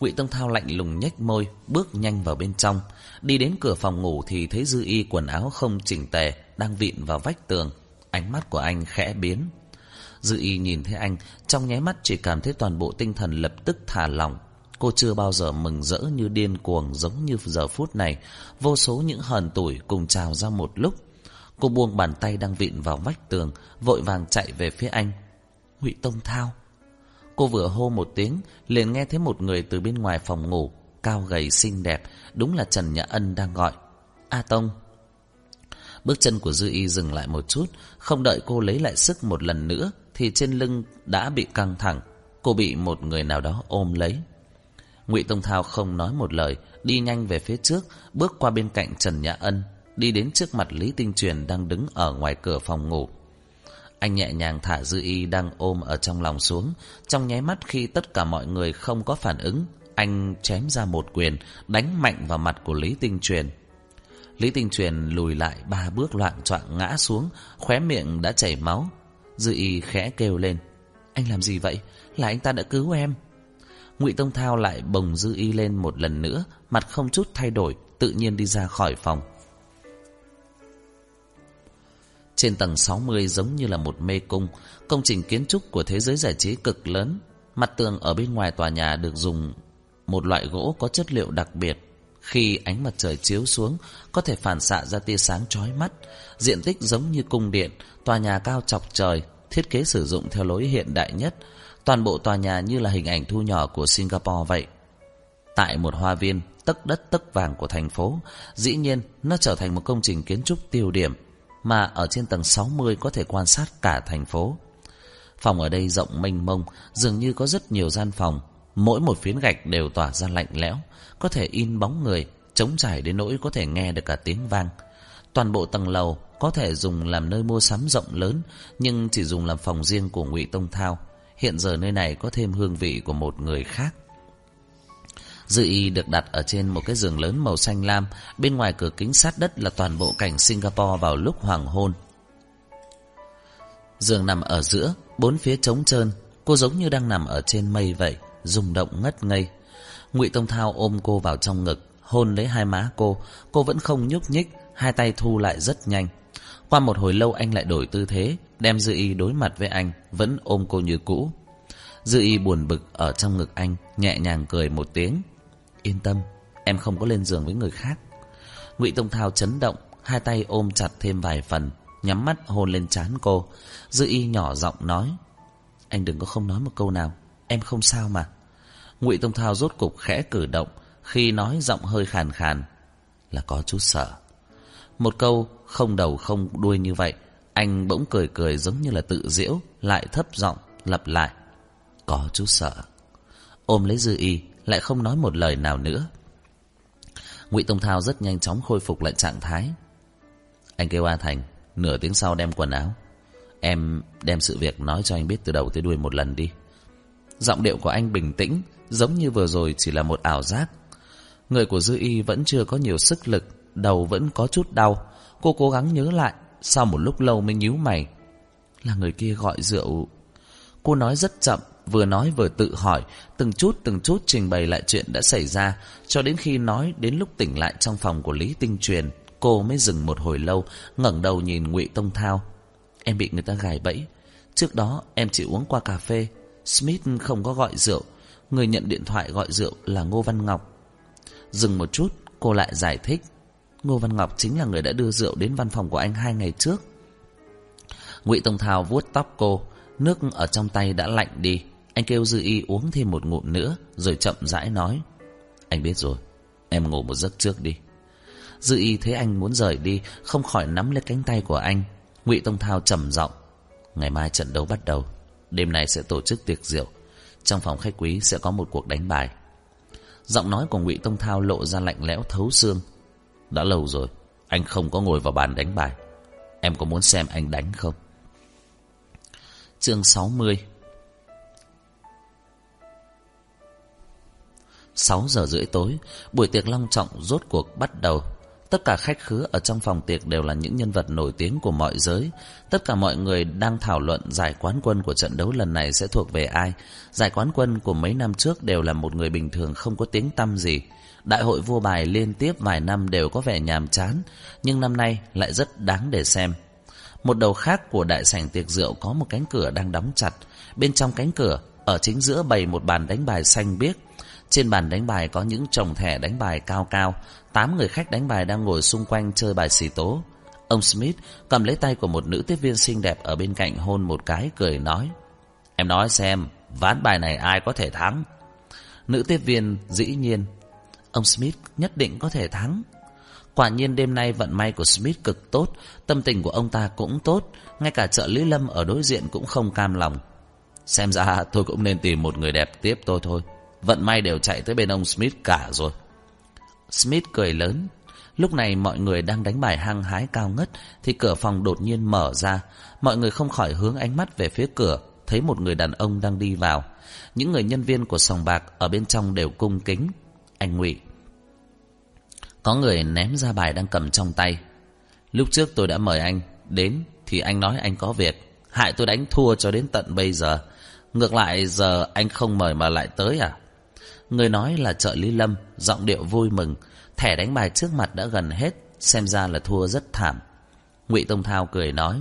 Ngụy Tông Thao lạnh lùng nhếch môi Bước nhanh vào bên trong Đi đến cửa phòng ngủ thì thấy Dư Y quần áo không chỉnh tề Đang vịn vào vách tường Ánh mắt của anh khẽ biến Dư Y nhìn thấy anh Trong nháy mắt chỉ cảm thấy toàn bộ tinh thần lập tức thả lỏng Cô chưa bao giờ mừng rỡ như điên cuồng giống như giờ phút này. Vô số những hờn tủi cùng trào ra một lúc. Cô buông bàn tay đang vịn vào vách tường, vội vàng chạy về phía anh. Ngụy Tông Thao. Cô vừa hô một tiếng, liền nghe thấy một người từ bên ngoài phòng ngủ, cao gầy xinh đẹp, đúng là Trần Nhã Ân đang gọi. A Tông. Bước chân của Dư Y dừng lại một chút, không đợi cô lấy lại sức một lần nữa, thì trên lưng đã bị căng thẳng. Cô bị một người nào đó ôm lấy. Ngụy Tông Thao không nói một lời, đi nhanh về phía trước, bước qua bên cạnh Trần Nhã Ân, đi đến trước mặt Lý Tinh Truyền đang đứng ở ngoài cửa phòng ngủ. Anh nhẹ nhàng thả Dư Y đang ôm ở trong lòng xuống, trong nháy mắt khi tất cả mọi người không có phản ứng, anh chém ra một quyền, đánh mạnh vào mặt của Lý Tinh Truyền. Lý Tinh Truyền lùi lại ba bước loạn choạng ngã xuống, khóe miệng đã chảy máu. Dư Y khẽ kêu lên, anh làm gì vậy? Là anh ta đã cứu em. Ngụy Tông Thao lại bồng Dư Y lên một lần nữa, mặt không chút thay đổi, tự nhiên đi ra khỏi phòng. Trên tầng 60 giống như là một mê cung, công trình kiến trúc của thế giới giải trí cực lớn. Mặt tường ở bên ngoài tòa nhà được dùng một loại gỗ có chất liệu đặc biệt. Khi ánh mặt trời chiếu xuống, có thể phản xạ ra tia sáng chói mắt. Diện tích giống như cung điện, tòa nhà cao chọc trời, thiết kế sử dụng theo lối hiện đại nhất, Toàn bộ tòa nhà như là hình ảnh thu nhỏ của Singapore vậy. Tại một hoa viên, tấc đất tấc vàng của thành phố, dĩ nhiên nó trở thành một công trình kiến trúc tiêu điểm, mà ở trên tầng 60 có thể quan sát cả thành phố. Phòng ở đây rộng mênh mông, dường như có rất nhiều gian phòng, mỗi một phiến gạch đều tỏa ra lạnh lẽo, có thể in bóng người, chống trải đến nỗi có thể nghe được cả tiếng vang. Toàn bộ tầng lầu có thể dùng làm nơi mua sắm rộng lớn, nhưng chỉ dùng làm phòng riêng của Ngụy Tông Thao. Hiện giờ nơi này có thêm hương vị của một người khác. Dư y được đặt ở trên một cái giường lớn màu xanh lam, bên ngoài cửa kính sát đất là toàn bộ cảnh Singapore vào lúc hoàng hôn. Giường nằm ở giữa, bốn phía trống trơn, cô giống như đang nằm ở trên mây vậy, rung động ngất ngây. Ngụy Tông Thao ôm cô vào trong ngực, hôn lấy hai má cô, cô vẫn không nhúc nhích, hai tay thu lại rất nhanh. Qua một hồi lâu anh lại đổi tư thế, đem Dư Y đối mặt với anh, vẫn ôm cô như cũ. Dư Y buồn bực ở trong ngực anh, nhẹ nhàng cười một tiếng. Yên tâm, em không có lên giường với người khác. Ngụy Tông Thao chấn động, hai tay ôm chặt thêm vài phần, nhắm mắt hôn lên trán cô. Dư Y nhỏ giọng nói, anh đừng có không nói một câu nào, em không sao mà. Ngụy Tông Thao rốt cục khẽ cử động, khi nói giọng hơi khàn khàn, là có chút sợ. Một câu không đầu không đuôi như vậy, anh bỗng cười cười giống như là tự giễu, lại thấp giọng lặp lại. Có chút sợ. Ôm lấy Dư Y, lại không nói một lời nào nữa. Ngụy Tông Thao rất nhanh chóng khôi phục lại trạng thái. Anh kêu A Thành, nửa tiếng sau đem quần áo. Em đem sự việc nói cho anh biết từ đầu tới đuôi một lần đi. Giọng điệu của anh bình tĩnh, giống như vừa rồi chỉ là một ảo giác. Người của Dư Y vẫn chưa có nhiều sức lực, đầu vẫn có chút đau. Cô cố gắng nhớ lại, sau một lúc lâu mới nhíu mày. Là người kia gọi rượu. Cô nói rất chậm, vừa nói vừa tự hỏi, từng chút từng chút trình bày lại chuyện đã xảy ra, cho đến khi nói đến lúc tỉnh lại trong phòng của Lý Tinh Truyền, cô mới dừng một hồi lâu, ngẩng đầu nhìn Ngụy Tông Thao. Em bị người ta gài bẫy. Trước đó em chỉ uống qua cà phê, Smith không có gọi rượu, người nhận điện thoại gọi rượu là Ngô Văn Ngọc. Dừng một chút, cô lại giải thích. Ngô Văn Ngọc chính là người đã đưa rượu đến văn phòng của anh hai ngày trước. Ngụy Tông Thao vuốt tóc cô, nước ở trong tay đã lạnh đi. Anh kêu Dư Y uống thêm một ngụm nữa, Rồi chậm rãi nói, Anh biết rồi, Em ngủ một giấc trước đi. Dư Y thấy anh muốn rời đi, Không khỏi nắm lấy cánh tay của anh. Ngụy Tông Thao trầm giọng, Ngày mai trận đấu bắt đầu, Đêm nay sẽ tổ chức tiệc rượu, Trong phòng khách quý sẽ có một cuộc đánh bài. Giọng nói của Ngụy Tông Thao lộ ra lạnh lẽo thấu xương. Đã lâu rồi, Anh không có ngồi vào bàn đánh bài, Em có muốn xem anh đánh không? Chương 60 6 giờ rưỡi tối Buổi tiệc long trọng rốt cuộc bắt đầu Tất cả khách khứa ở trong phòng tiệc đều là những nhân vật nổi tiếng của mọi giới. Tất cả mọi người đang thảo luận giải quán quân của trận đấu lần này sẽ thuộc về ai. Giải quán quân của mấy năm trước đều là một người bình thường không có tiếng tăm gì. Đại hội vua bài liên tiếp vài năm đều có vẻ nhàm chán, nhưng năm nay lại rất đáng để xem. Một đầu khác của đại sảnh tiệc rượu có một cánh cửa đang đóng chặt. Bên trong cánh cửa, ở chính giữa bày một bàn đánh bài xanh biếc. Trên bàn đánh bài có những chồng thẻ đánh bài cao cao, tám người khách đánh bài đang ngồi xung quanh chơi bài xì tố. Ông Smith cầm lấy tay của một nữ tiếp viên xinh đẹp ở bên cạnh hôn một cái cười nói. Em nói xem, ván bài này ai có thể thắng? Nữ tiếp viên dĩ nhiên, ông Smith nhất định có thể thắng. Quả nhiên đêm nay vận may của Smith cực tốt, tâm tình của ông ta cũng tốt, ngay cả trợ lý lâm ở đối diện cũng không cam lòng. Xem ra tôi cũng nên tìm một người đẹp tiếp tôi thôi. Vận may đều chạy tới bên ông Smith cả rồi. Smith cười lớn. Lúc này mọi người đang đánh bài hăng hái cao ngất thì cửa phòng đột nhiên mở ra. Mọi người không khỏi hướng ánh mắt về phía cửa, thấy một người đàn ông đang đi vào. Những người nhân viên của sòng bạc ở bên trong đều cung kính. Anh Ngụy. Có người ném ra bài đang cầm trong tay. Lúc trước tôi đã mời anh đến thì anh nói anh có việc. Hại tôi đánh thua cho đến tận bây giờ. Ngược lại giờ anh không mời mà lại tới à? Người nói là trợ lý lâm, giọng điệu vui mừng. Thẻ đánh bài trước mặt đã gần hết, xem ra là thua rất thảm. Ngụy Tông Thao cười nói,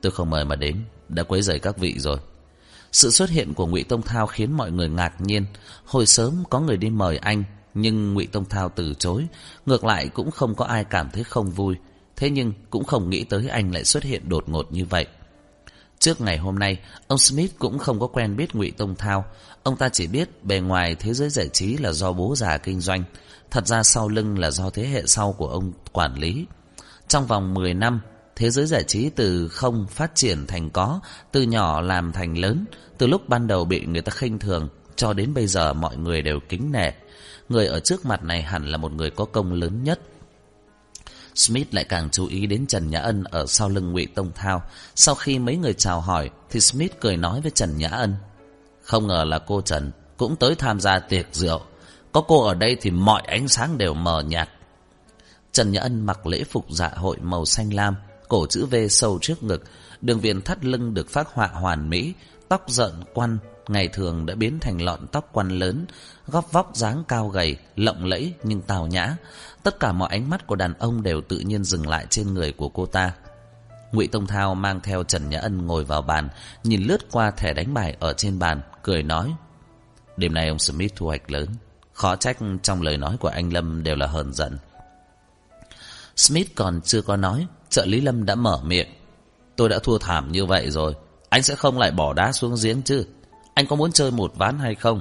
tôi không mời mà đến, đã quấy rầy các vị rồi. Sự xuất hiện của Ngụy Tông Thao khiến mọi người ngạc nhiên. Hồi sớm có người đi mời anh, nhưng Ngụy Tông Thao từ chối. Ngược lại cũng không có ai cảm thấy không vui. Thế nhưng cũng không nghĩ tới anh lại xuất hiện đột ngột như vậy. Trước ngày hôm nay, ông Smith cũng không có quen biết Ngụy Tông Thao. Ông ta chỉ biết bề ngoài thế giới giải trí là do bố già kinh doanh. Thật ra sau lưng là do thế hệ sau của ông quản lý. Trong vòng 10 năm, thế giới giải trí từ không phát triển thành có, từ nhỏ làm thành lớn, từ lúc ban đầu bị người ta khinh thường, cho đến bây giờ mọi người đều kính nể. Người ở trước mặt này hẳn là một người có công lớn nhất. Smith lại càng chú ý đến Trần Nhã Ân ở sau lưng Ngụy Tông Thao. Sau khi mấy người chào hỏi, thì Smith cười nói với Trần Nhã Ân. Không ngờ là cô Trần cũng tới tham gia tiệc rượu. Có cô ở đây thì mọi ánh sáng đều mờ nhạt. Trần Nhã Ân mặc lễ phục dạ hội màu xanh lam, cổ chữ V sâu trước ngực, đường viền thắt lưng được phác họa hoàn mỹ, tóc rợn quăn, ngày thường đã biến thành lọn tóc quăn lớn, góc vóc dáng cao gầy, lộng lẫy nhưng tào nhã. Tất cả mọi ánh mắt của đàn ông đều tự nhiên dừng lại trên người của cô ta. Ngụy Tông Thao mang theo Trần Nhã Ân ngồi vào bàn, nhìn lướt qua thẻ đánh bài ở trên bàn, cười nói. Đêm nay ông Smith thu hoạch lớn, khó trách trong lời nói của anh Lâm đều là hờn giận. Smith còn chưa có nói, trợ lý Lâm đã mở miệng. Tôi đã thua thảm như vậy rồi, anh sẽ không lại bỏ đá xuống giếng chứ. Anh có muốn chơi một ván hay không?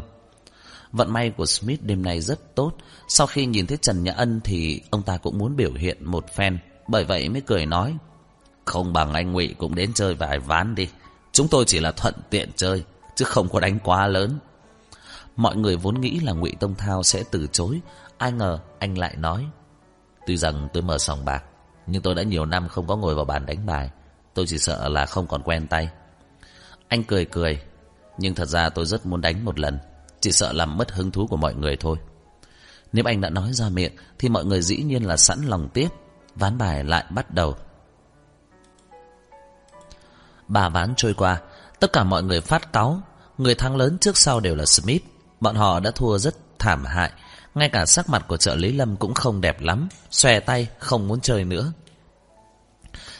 Vận may của Smith đêm nay rất tốt. Sau khi nhìn thấy Trần Nhã Ân thì ông ta cũng muốn biểu hiện một phen. Bởi vậy mới cười nói. Không bằng anh Ngụy cũng đến chơi vài ván đi. Chúng tôi chỉ là thuận tiện chơi, chứ không có đánh quá lớn. Mọi người vốn nghĩ là Ngụy Tông Thao sẽ từ chối. Ai ngờ anh lại nói. Tuy rằng tôi mở sòng bạc, nhưng tôi đã nhiều năm không có ngồi vào bàn đánh bài. Tôi chỉ sợ là không còn quen tay. Anh cười cười, nhưng thật ra tôi rất muốn đánh một lần, Chỉ sợ làm mất hứng thú của mọi người thôi. Nếu anh đã nói ra miệng, Thì mọi người dĩ nhiên là sẵn lòng tiếp. Ván bài lại bắt đầu. Ba ván trôi qua, Tất cả mọi người phát cáu. Người thắng lớn trước sau đều là Smith. Bọn họ đã thua rất thảm hại. Ngay cả sắc mặt của trợ lý Lâm cũng không đẹp lắm, Xòe tay, không muốn chơi nữa.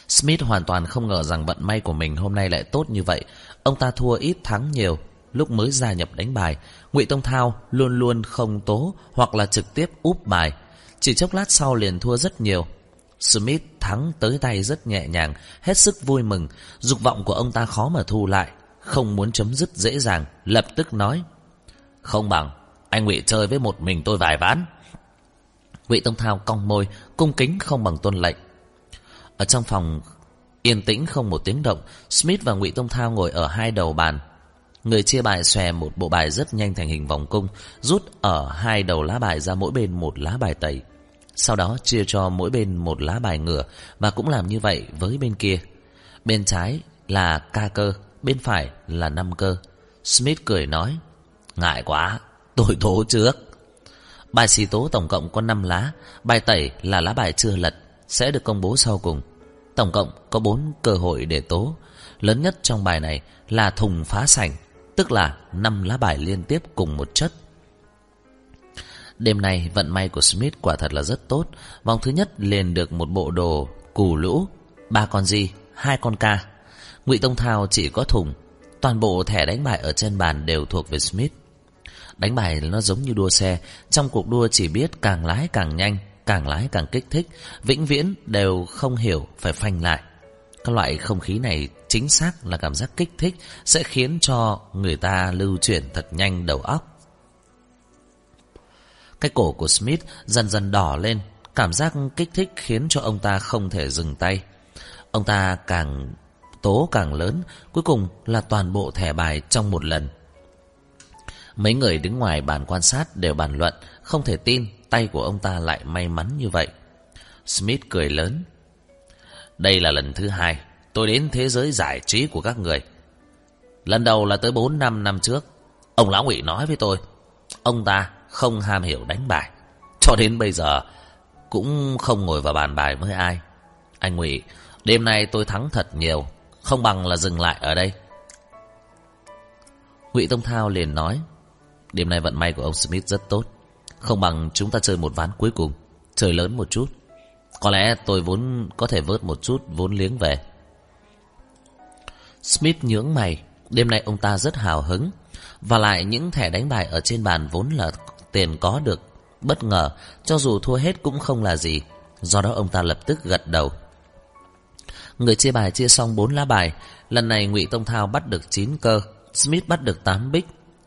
Smith hoàn toàn không ngờ rằng vận may của mình hôm nay lại tốt như vậy. Ông ta thua ít thắng nhiều. Lúc mới gia nhập đánh bài, Ngụy Tông Thao luôn luôn không tố hoặc là trực tiếp úp bài. Chỉ chốc lát sau liền thua rất nhiều. Smith thắng tới tay rất nhẹ nhàng, hết sức vui mừng. Dục vọng của ông ta khó mà thu lại. không muốn chấm dứt dễ dàng, lập tức nói. Không bằng, anh ngụy chơi với một mình tôi vài ván. Ngụy Tông Thao cong môi, cung kính không bằng tuân lệnh. Ở trong phòng yên tĩnh không một tiếng động, Smith và Ngụy Tông Thao ngồi ở hai đầu bàn. Người chia bài xòe một bộ bài rất nhanh thành hình vòng cung, rút ở hai đầu lá bài ra mỗi bên một lá bài tẩy. Sau đó chia cho mỗi bên một lá bài ngửa và cũng làm như vậy với bên kia. Bên trái là ca cơ, bên phải là năm cơ. Smith cười nói, ngại quá, tôi tố trước. Bài xì tố tổng cộng có 5 lá, bài tẩy là lá bài chưa lật, sẽ được công bố sau cùng. Tổng cộng có 4 cơ hội để tố. Lớn nhất trong bài này là thùng phá sảnh, tức là 5 lá bài liên tiếp cùng một chất. Đêm nay vận may của Smith quả thật là rất tốt. Vòng thứ nhất liền được một bộ đồ cù lũ, ba con gì? hai con ca. Ngụy Tông Thao chỉ có thùng, toàn bộ thẻ đánh bài ở trên bàn đều thuộc về Smith. Đánh bài nó giống như đua xe, trong cuộc đua chỉ biết càng lái càng nhanh, càng lái càng kích thích, vĩnh viễn đều không hiểu phải phanh lại. Các loại không khí này chính xác là cảm giác kích thích sẽ khiến cho người ta lưu chuyển thật nhanh đầu óc. Cái cổ của Smith dần dần đỏ lên, cảm giác kích thích khiến cho ông ta không thể dừng tay. Ông ta càng tố càng lớn, cuối cùng là toàn bộ thẻ bài trong một lần. Mấy người đứng ngoài bàn quan sát đều bàn luận, không thể tin tay của ông ta lại may mắn như vậy. Smith cười lớn. Đây là lần thứ hai tôi đến thế giới giải trí của các người. Lần đầu là tới 4 năm năm trước. Ông Lão Ngụy nói với tôi, ông ta không ham hiểu đánh bài. Cho đến bây giờ cũng không ngồi vào bàn bài với ai. Anh Ngụy, đêm nay tôi thắng thật nhiều, không bằng là dừng lại ở đây. Ngụy Tông Thao liền nói, đêm nay vận may của ông Smith rất tốt, không bằng chúng ta chơi một ván cuối cùng, chơi lớn một chút. Có lẽ tôi vốn có thể vớt một chút vốn liếng về. Smith nhướng mày, đêm nay ông ta rất hào hứng, và lại những thẻ đánh bài ở trên bàn vốn là tiền có được bất ngờ, cho dù thua hết cũng không là gì. Do đó ông ta lập tức gật đầu. Người chia bài chia xong 4 lá bài, lần này Ngụy Tông Thao bắt được 9 cơ, Smith bắt được 8 bích,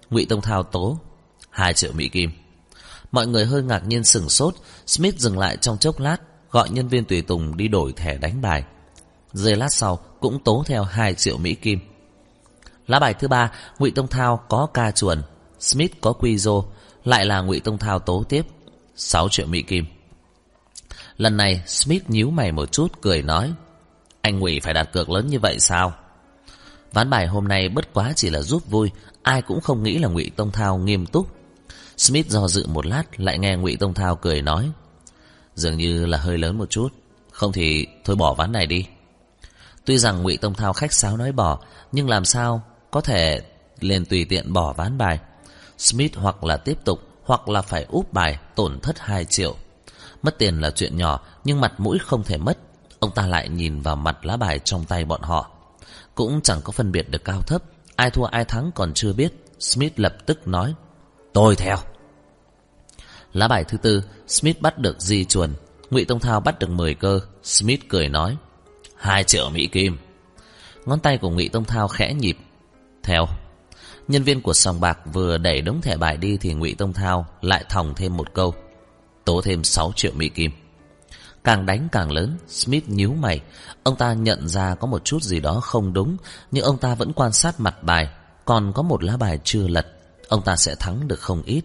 Ngụy Tông Thao tố 2 triệu Mỹ Kim. Mọi người hơi ngạc nhiên sửng sốt, Smith dừng lại trong chốc lát, gọi nhân viên tùy tùng đi đổi thẻ đánh bài. Giây lát sau cũng tố theo 2 triệu Mỹ Kim. Lá bài thứ ba, Ngụy Tông Thao có ca chuồn, Smith có quy rô, lại là Ngụy Tông Thao tố tiếp 6 triệu Mỹ Kim. Lần này Smith nhíu mày một chút cười nói Anh Ngụy phải đặt cược lớn như vậy sao? Ván bài hôm nay bất quá chỉ là giúp vui, ai cũng không nghĩ là Ngụy Tông Thao nghiêm túc. Smith do dự một lát lại nghe Ngụy Tông Thao cười nói Dường như là hơi lớn một chút, không thì thôi bỏ ván này đi. Tuy rằng Ngụy Tông Thao khách sáo nói bỏ, nhưng làm sao có thể liền tùy tiện bỏ ván bài. Smith hoặc là tiếp tục hoặc là phải úp bài tổn thất 2 triệu. Mất tiền là chuyện nhỏ nhưng mặt mũi không thể mất. Ông ta lại nhìn vào mặt lá bài trong tay bọn họ. Cũng chẳng có phân biệt được cao thấp. Ai thua ai thắng còn chưa biết. Smith lập tức nói. Tôi theo. Lá bài thứ tư, Smith bắt được di chuồn. Ngụy Tông Thao bắt được 10 cơ. Smith cười nói. 2 triệu Mỹ Kim. Ngón tay của Ngụy Tông Thao khẽ nhịp. Theo. Nhân viên của sòng bạc vừa đẩy đống thẻ bài đi thì Ngụy Tông Thao lại thòng thêm một câu. Tố thêm 6 triệu Mỹ Kim. Càng đánh càng lớn, Smith nhíu mày. Ông ta nhận ra có một chút gì đó không đúng, nhưng ông ta vẫn quan sát mặt bài. Còn có một lá bài chưa lật, ông ta sẽ thắng được không ít.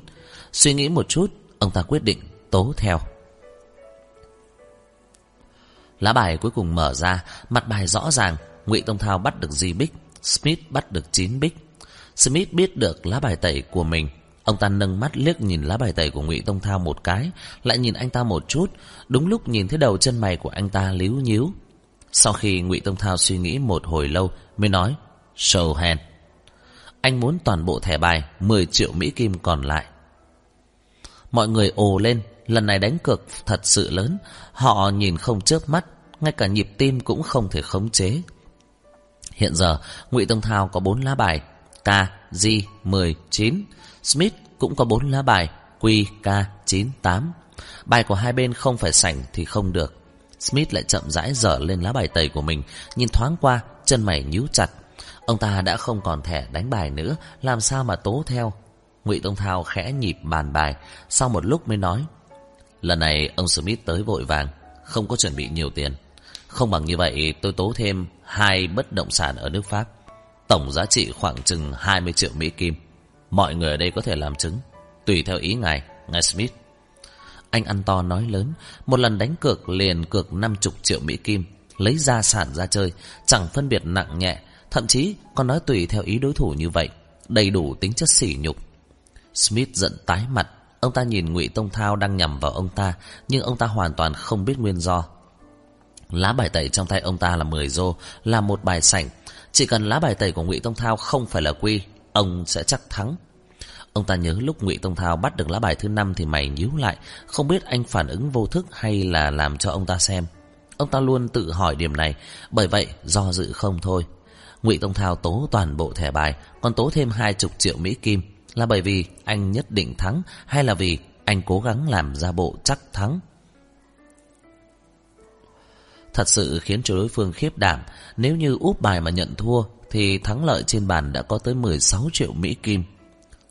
Suy nghĩ một chút, ông ta quyết định tố theo. Lá bài cuối cùng mở ra, mặt bài rõ ràng, Ngụy Tông Thao bắt được Di Bích, Smith bắt được 9 Bích. Smith biết được lá bài tẩy của mình. Ông ta nâng mắt liếc nhìn lá bài tẩy của Ngụy Tông Thao một cái, lại nhìn anh ta một chút, đúng lúc nhìn thấy đầu chân mày của anh ta líu nhíu. Sau khi Ngụy Tông Thao suy nghĩ một hồi lâu mới nói, show hand. Anh muốn toàn bộ thẻ bài 10 triệu Mỹ Kim còn lại. Mọi người ồ lên, lần này đánh cược thật sự lớn, họ nhìn không chớp mắt, ngay cả nhịp tim cũng không thể khống chế. Hiện giờ, Ngụy Tông Thao có 4 lá bài, K, G, 19. Smith cũng có 4 lá bài, Q, K, 98. Bài của hai bên không phải sảnh thì không được. Smith lại chậm rãi dở lên lá bài tẩy của mình, nhìn thoáng qua, chân mày nhíu chặt. Ông ta đã không còn thẻ đánh bài nữa, làm sao mà tố theo. Ngụy Tông Thao khẽ nhịp bàn bài, sau một lúc mới nói. Lần này ông Smith tới vội vàng, không có chuẩn bị nhiều tiền. Không bằng như vậy tôi tố thêm hai bất động sản ở nước Pháp. Tổng giá trị khoảng chừng 20 triệu Mỹ Kim. Mọi người ở đây có thể làm chứng. Tùy theo ý ngài, ngài Smith. Anh ăn to nói lớn, một lần đánh cược liền cược 50 triệu Mỹ Kim, lấy gia sản ra chơi, chẳng phân biệt nặng nhẹ, thậm chí còn nói tùy theo ý đối thủ như vậy, đầy đủ tính chất sỉ nhục. Smith giận tái mặt, ông ta nhìn Ngụy Tông Thao đang nhằm vào ông ta, nhưng ông ta hoàn toàn không biết nguyên do. Lá bài tẩy trong tay ông ta là 10 rô, là một bài sảnh. Chỉ cần lá bài tẩy của Ngụy Tông Thao không phải là quy, ông sẽ chắc thắng. Ông ta nhớ lúc Ngụy Tông Thao bắt được lá bài thứ năm thì mày nhíu lại, không biết anh phản ứng vô thức hay là làm cho ông ta xem. Ông ta luôn tự hỏi điểm này, bởi vậy do dự không thôi. Ngụy Tông Thao tố toàn bộ thẻ bài, còn tố thêm hai chục triệu Mỹ Kim là bởi vì anh nhất định thắng hay là vì anh cố gắng làm ra bộ chắc thắng. Thật sự khiến cho đối phương khiếp đảm, nếu như úp bài mà nhận thua thì thắng lợi trên bàn đã có tới 16 triệu Mỹ Kim.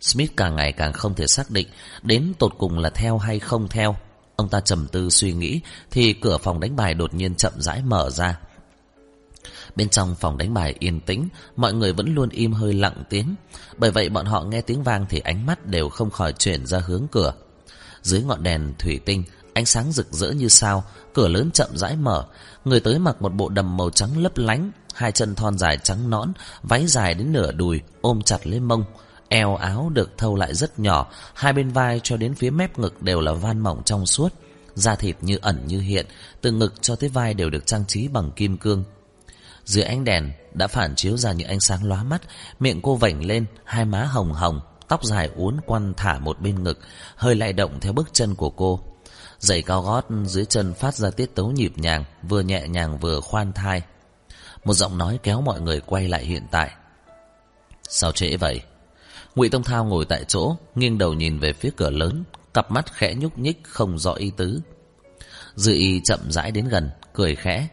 Smith càng ngày càng không thể xác định đến tột cùng là theo hay không theo. Ông ta trầm tư suy nghĩ thì cửa phòng đánh bài đột nhiên chậm rãi mở ra. Bên trong phòng đánh bài yên tĩnh, mọi người vẫn luôn im hơi lặng tiếng. Bởi vậy bọn họ nghe tiếng vang thì ánh mắt đều không khỏi chuyển ra hướng cửa. Dưới ngọn đèn thủy tinh, ánh sáng rực rỡ như sao, cửa lớn chậm rãi mở. Người tới mặc một bộ đầm màu trắng lấp lánh, hai chân thon dài trắng nõn, váy dài đến nửa đùi, ôm chặt lên mông. Eo áo được thâu lại rất nhỏ, hai bên vai cho đến phía mép ngực đều là van mỏng trong suốt. Da thịt như ẩn như hiện, từ ngực cho tới vai đều được trang trí bằng kim cương. Dưới ánh đèn đã phản chiếu ra những ánh sáng lóa mắt, miệng cô vảnh lên, hai má hồng hồng, tóc dài uốn quăn thả một bên ngực, hơi lay động theo bước chân của cô. Giày cao gót dưới chân phát ra tiết tấu nhịp nhàng, vừa nhẹ nhàng vừa khoan thai. Một giọng nói kéo mọi người quay lại hiện tại. Sao trễ vậy? Ngụy Tông Thao ngồi tại chỗ, nghiêng đầu nhìn về phía cửa lớn, cặp mắt khẽ nhúc nhích không rõ ý tứ. Dư y chậm rãi đến gần, cười khẽ.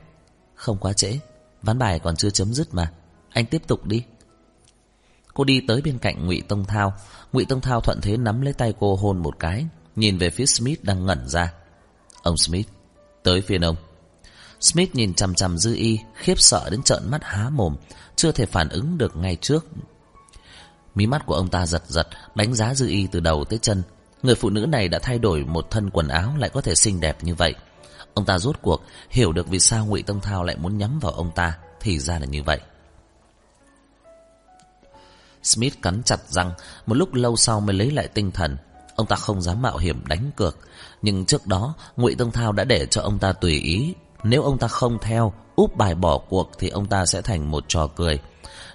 Không quá trễ, ván bài còn chưa chấm dứt mà. Anh tiếp tục đi. Cô đi tới bên cạnh Ngụy Tông Thao. Ngụy Tông Thao thuận thế nắm lấy tay cô hôn một cái, nhìn về phía Smith đang ngẩn ra. Ông Smith, tới phiên ông. Smith nhìn chằm chằm Dư Y, khiếp sợ đến trợn mắt há mồm, chưa thể phản ứng được ngay trước Mí mắt của ông ta giật giật, đánh giá Dư Y từ đầu tới chân. Người phụ nữ này đã thay đổi một thân quần áo lại có thể xinh đẹp như vậy. Ông ta rốt cuộc hiểu được vì sao Ngụy Tông Thao lại muốn nhắm vào ông ta, thì ra là như vậy. Smith cắn chặt răng, một lúc lâu sau mới lấy lại tinh thần. Ông ta không dám mạo hiểm đánh cược, nhưng trước đó Ngụy Tông Thao đã để cho ông ta tùy ý. Nếu ông ta không theo, úp bài bỏ cuộc thì ông ta sẽ thành một trò cười.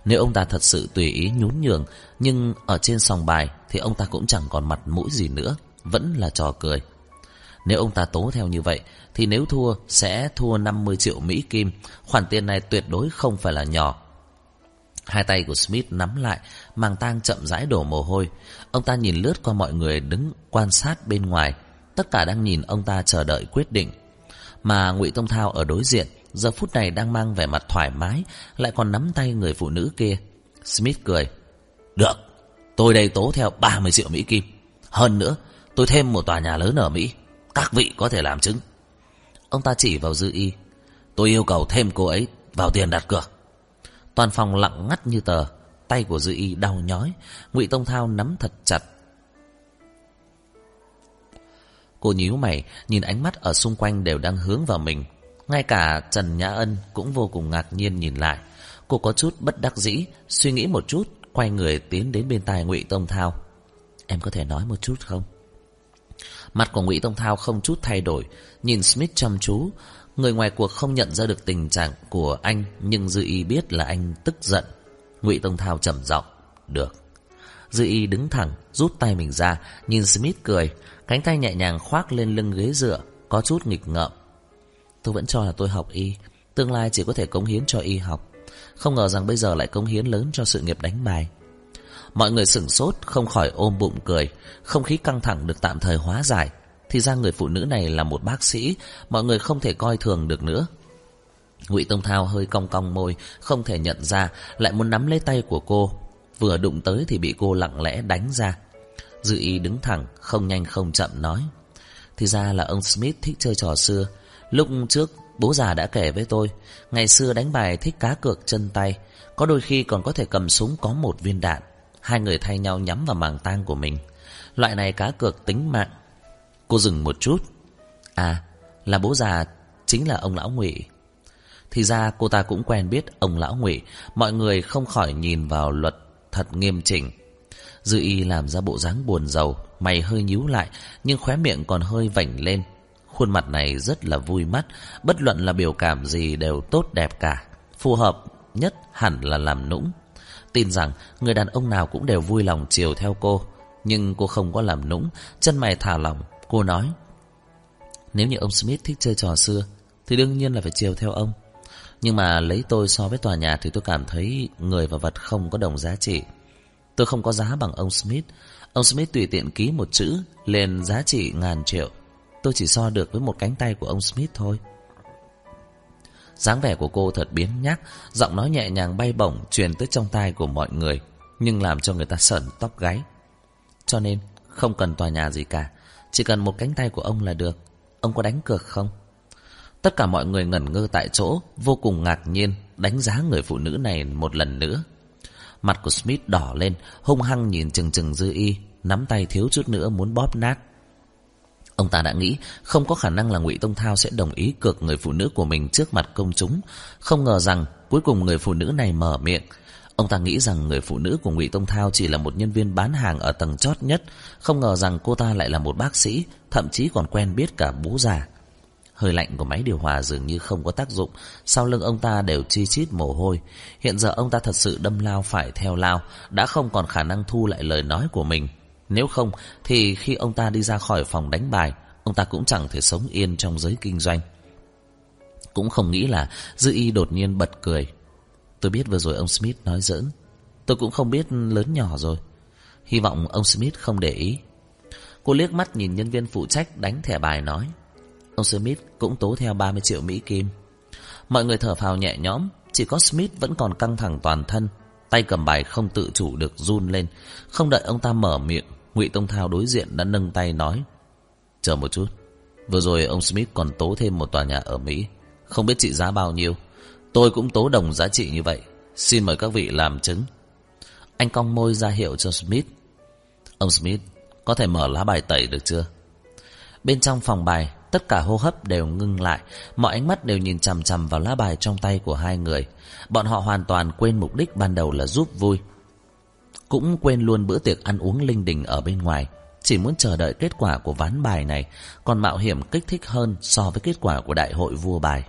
Nếu ông ta thật sự tùy ý nhún nhường, nhưng ở trên sòng bài thì ông ta cũng chẳng còn mặt mũi gì nữa, vẫn là trò cười. Nếu ông ta tố theo như vậy, thì nếu thua sẽ thua 50 triệu Mỹ Kim, khoản tiền này tuyệt đối không phải là nhỏ. Hai tay của Smith nắm lại, màng tang chậm rãi đổ mồ hôi. Ông ta nhìn lướt qua mọi người đứng quan sát bên ngoài, tất cả đang nhìn ông ta chờ đợi quyết định. Mà Ngụy Tông Thao ở đối diện, giờ phút này đang mang vẻ mặt thoải mái, lại còn nắm tay người phụ nữ kia. Smith cười. Được, tôi đây tố theo 30 triệu Mỹ Kim. Hơn nữa, tôi thêm một tòa nhà lớn ở Mỹ. Các vị có thể làm chứng. Ông ta chỉ vào dư y. Tôi yêu cầu thêm cô ấy vào tiền đặt cược. Toàn phòng lặng ngắt như tờ. Tay của dư y đau nhói. ngụy Tông Thao nắm thật chặt. Cô nhíu mày, nhìn ánh mắt ở xung quanh đều đang hướng vào mình. Ngay cả Trần Nhã Ân cũng vô cùng ngạc nhiên nhìn lại. Cô có chút bất đắc dĩ, suy nghĩ một chút, quay người tiến đến bên tai Ngụy Tông Thao. Em có thể nói một chút không? Mặt của Ngụy Tông Thao không chút thay đổi, nhìn Smith chăm chú. Người ngoài cuộc không nhận ra được tình trạng của anh, nhưng Dư Y biết là anh tức giận. Ngụy Tông Thao trầm giọng, "Được." Dư Y đứng thẳng, rút tay mình ra, nhìn Smith cười, cánh tay nhẹ nhàng khoác lên lưng ghế dựa, có chút nghịch ngợm. Tôi vẫn cho là tôi học y, tương lai chỉ có thể cống hiến cho y học. Không ngờ rằng bây giờ lại cống hiến lớn cho sự nghiệp đánh bài. Mọi người sửng sốt, không khỏi ôm bụng cười. Không khí căng thẳng được tạm thời hóa giải. Thì ra người phụ nữ này là một bác sĩ, mọi người không thể coi thường được nữa. ngụy tông thao hơi cong cong môi không thể nhận ra lại muốn nắm lấy tay của cô vừa đụng tới thì bị cô lặng lẽ đánh ra dư ý đứng thẳng không nhanh không chậm nói thì ra là ông smith thích chơi trò xưa lúc trước bố già đã kể với tôi ngày xưa đánh bài thích cá cược chân tay có đôi khi còn có thể cầm súng có một viên đạn hai người thay nhau nhắm vào màng tang của mình. Loại này cá cược tính mạng. Cô dừng một chút. À là bố già, chính là ông lão ngụy. Thì ra cô ta cũng quen biết ông lão ngụy. Mọi người không khỏi nhìn vào luật thật nghiêm chỉnh. Dư y làm ra bộ dáng buồn rầu, mày hơi nhíu lại, nhưng khóe miệng còn hơi vảnh lên. Khuôn mặt này rất là vui mắt, bất luận là biểu cảm gì đều tốt đẹp cả. Phù hợp nhất hẳn là làm nũng tin rằng người đàn ông nào cũng đều vui lòng chiều theo cô nhưng cô không có làm nũng, chân mày thả lỏng cô nói, nếu như ông smith thích chơi trò xưa, thì đương nhiên là phải chiều theo ông nhưng mà lấy tôi so với tòa nhà thì tôi cảm thấy người và vật không có đồng giá trị. Tôi không có giá bằng ông Smith. Ông Smith tùy tiện ký một chữ lên giá trị ngàn triệu. Tôi chỉ so được với một cánh tay của ông Smith thôi dáng vẻ của cô thật biến nhác, giọng nói nhẹ nhàng bay bổng truyền tới trong tai của mọi người, nhưng làm cho người ta sởn tóc gáy. Cho nên, không cần tòa nhà gì cả, chỉ cần một cánh tay của ông là được. Ông có đánh cược không? Tất cả mọi người ngẩn ngơ tại chỗ, vô cùng ngạc nhiên, đánh giá người phụ nữ này một lần nữa. Mặt của Smith đỏ lên, hung hăng nhìn chừng chừng dư y, nắm tay thiếu chút nữa muốn bóp nát. Ông ta đã nghĩ không có khả năng là ngụy Tông Thao sẽ đồng ý cược người phụ nữ của mình trước mặt công chúng. Không ngờ rằng cuối cùng người phụ nữ này mở miệng. Ông ta nghĩ rằng người phụ nữ của ngụy Tông Thao chỉ là một nhân viên bán hàng ở tầng chót nhất. Không ngờ rằng cô ta lại là một bác sĩ, thậm chí còn quen biết cả bố già. Hơi lạnh của máy điều hòa dường như không có tác dụng Sau lưng ông ta đều chi chít mồ hôi Hiện giờ ông ta thật sự đâm lao phải theo lao Đã không còn khả năng thu lại lời nói của mình nếu không Thì khi ông ta đi ra khỏi phòng đánh bài Ông ta cũng chẳng thể sống yên trong giới kinh doanh Cũng không nghĩ là Dư y đột nhiên bật cười Tôi biết vừa rồi ông Smith nói giỡn Tôi cũng không biết lớn nhỏ rồi Hy vọng ông Smith không để ý Cô liếc mắt nhìn nhân viên phụ trách đánh thẻ bài nói Ông Smith cũng tố theo 30 triệu Mỹ Kim. Mọi người thở phào nhẹ nhõm, chỉ có Smith vẫn còn căng thẳng toàn thân. Tay cầm bài không tự chủ được run lên. Không đợi ông ta mở miệng, ngụy Tông Thao đối diện đã nâng tay nói. Chờ một chút. Vừa rồi ông Smith còn tố thêm một tòa nhà ở Mỹ. Không biết trị giá bao nhiêu. Tôi cũng tố đồng giá trị như vậy. Xin mời các vị làm chứng. Anh cong môi ra hiệu cho Smith. Ông Smith, có thể mở lá bài tẩy được chưa? Bên trong phòng bài, Tất cả hô hấp đều ngưng lại, mọi ánh mắt đều nhìn chằm chằm vào lá bài trong tay của hai người. Bọn họ hoàn toàn quên mục đích ban đầu là giúp vui. Cũng quên luôn bữa tiệc ăn uống linh đình ở bên ngoài. Chỉ muốn chờ đợi kết quả của ván bài này, còn mạo hiểm kích thích hơn so với kết quả của đại hội vua bài.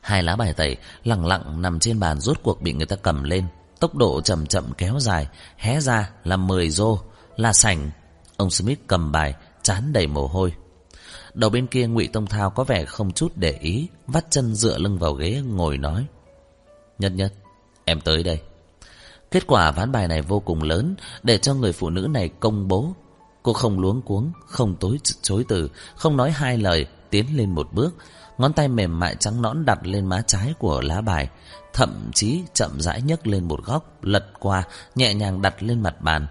Hai lá bài tẩy lặng lặng nằm trên bàn rốt cuộc bị người ta cầm lên. Tốc độ chậm chậm kéo dài, hé ra là 10 rô, là sảnh. Ông Smith cầm bài, chán đầy mồ hôi. Đầu bên kia ngụy Tông Thao có vẻ không chút để ý, vắt chân dựa lưng vào ghế ngồi nói. Nhất nhất, em tới đây. Kết quả ván bài này vô cùng lớn để cho người phụ nữ này công bố. Cô không luống cuống, không tối chối từ, không nói hai lời, tiến lên một bước. Ngón tay mềm mại trắng nõn đặt lên má trái của lá bài, thậm chí chậm rãi nhấc lên một góc, lật qua, nhẹ nhàng đặt lên mặt bàn.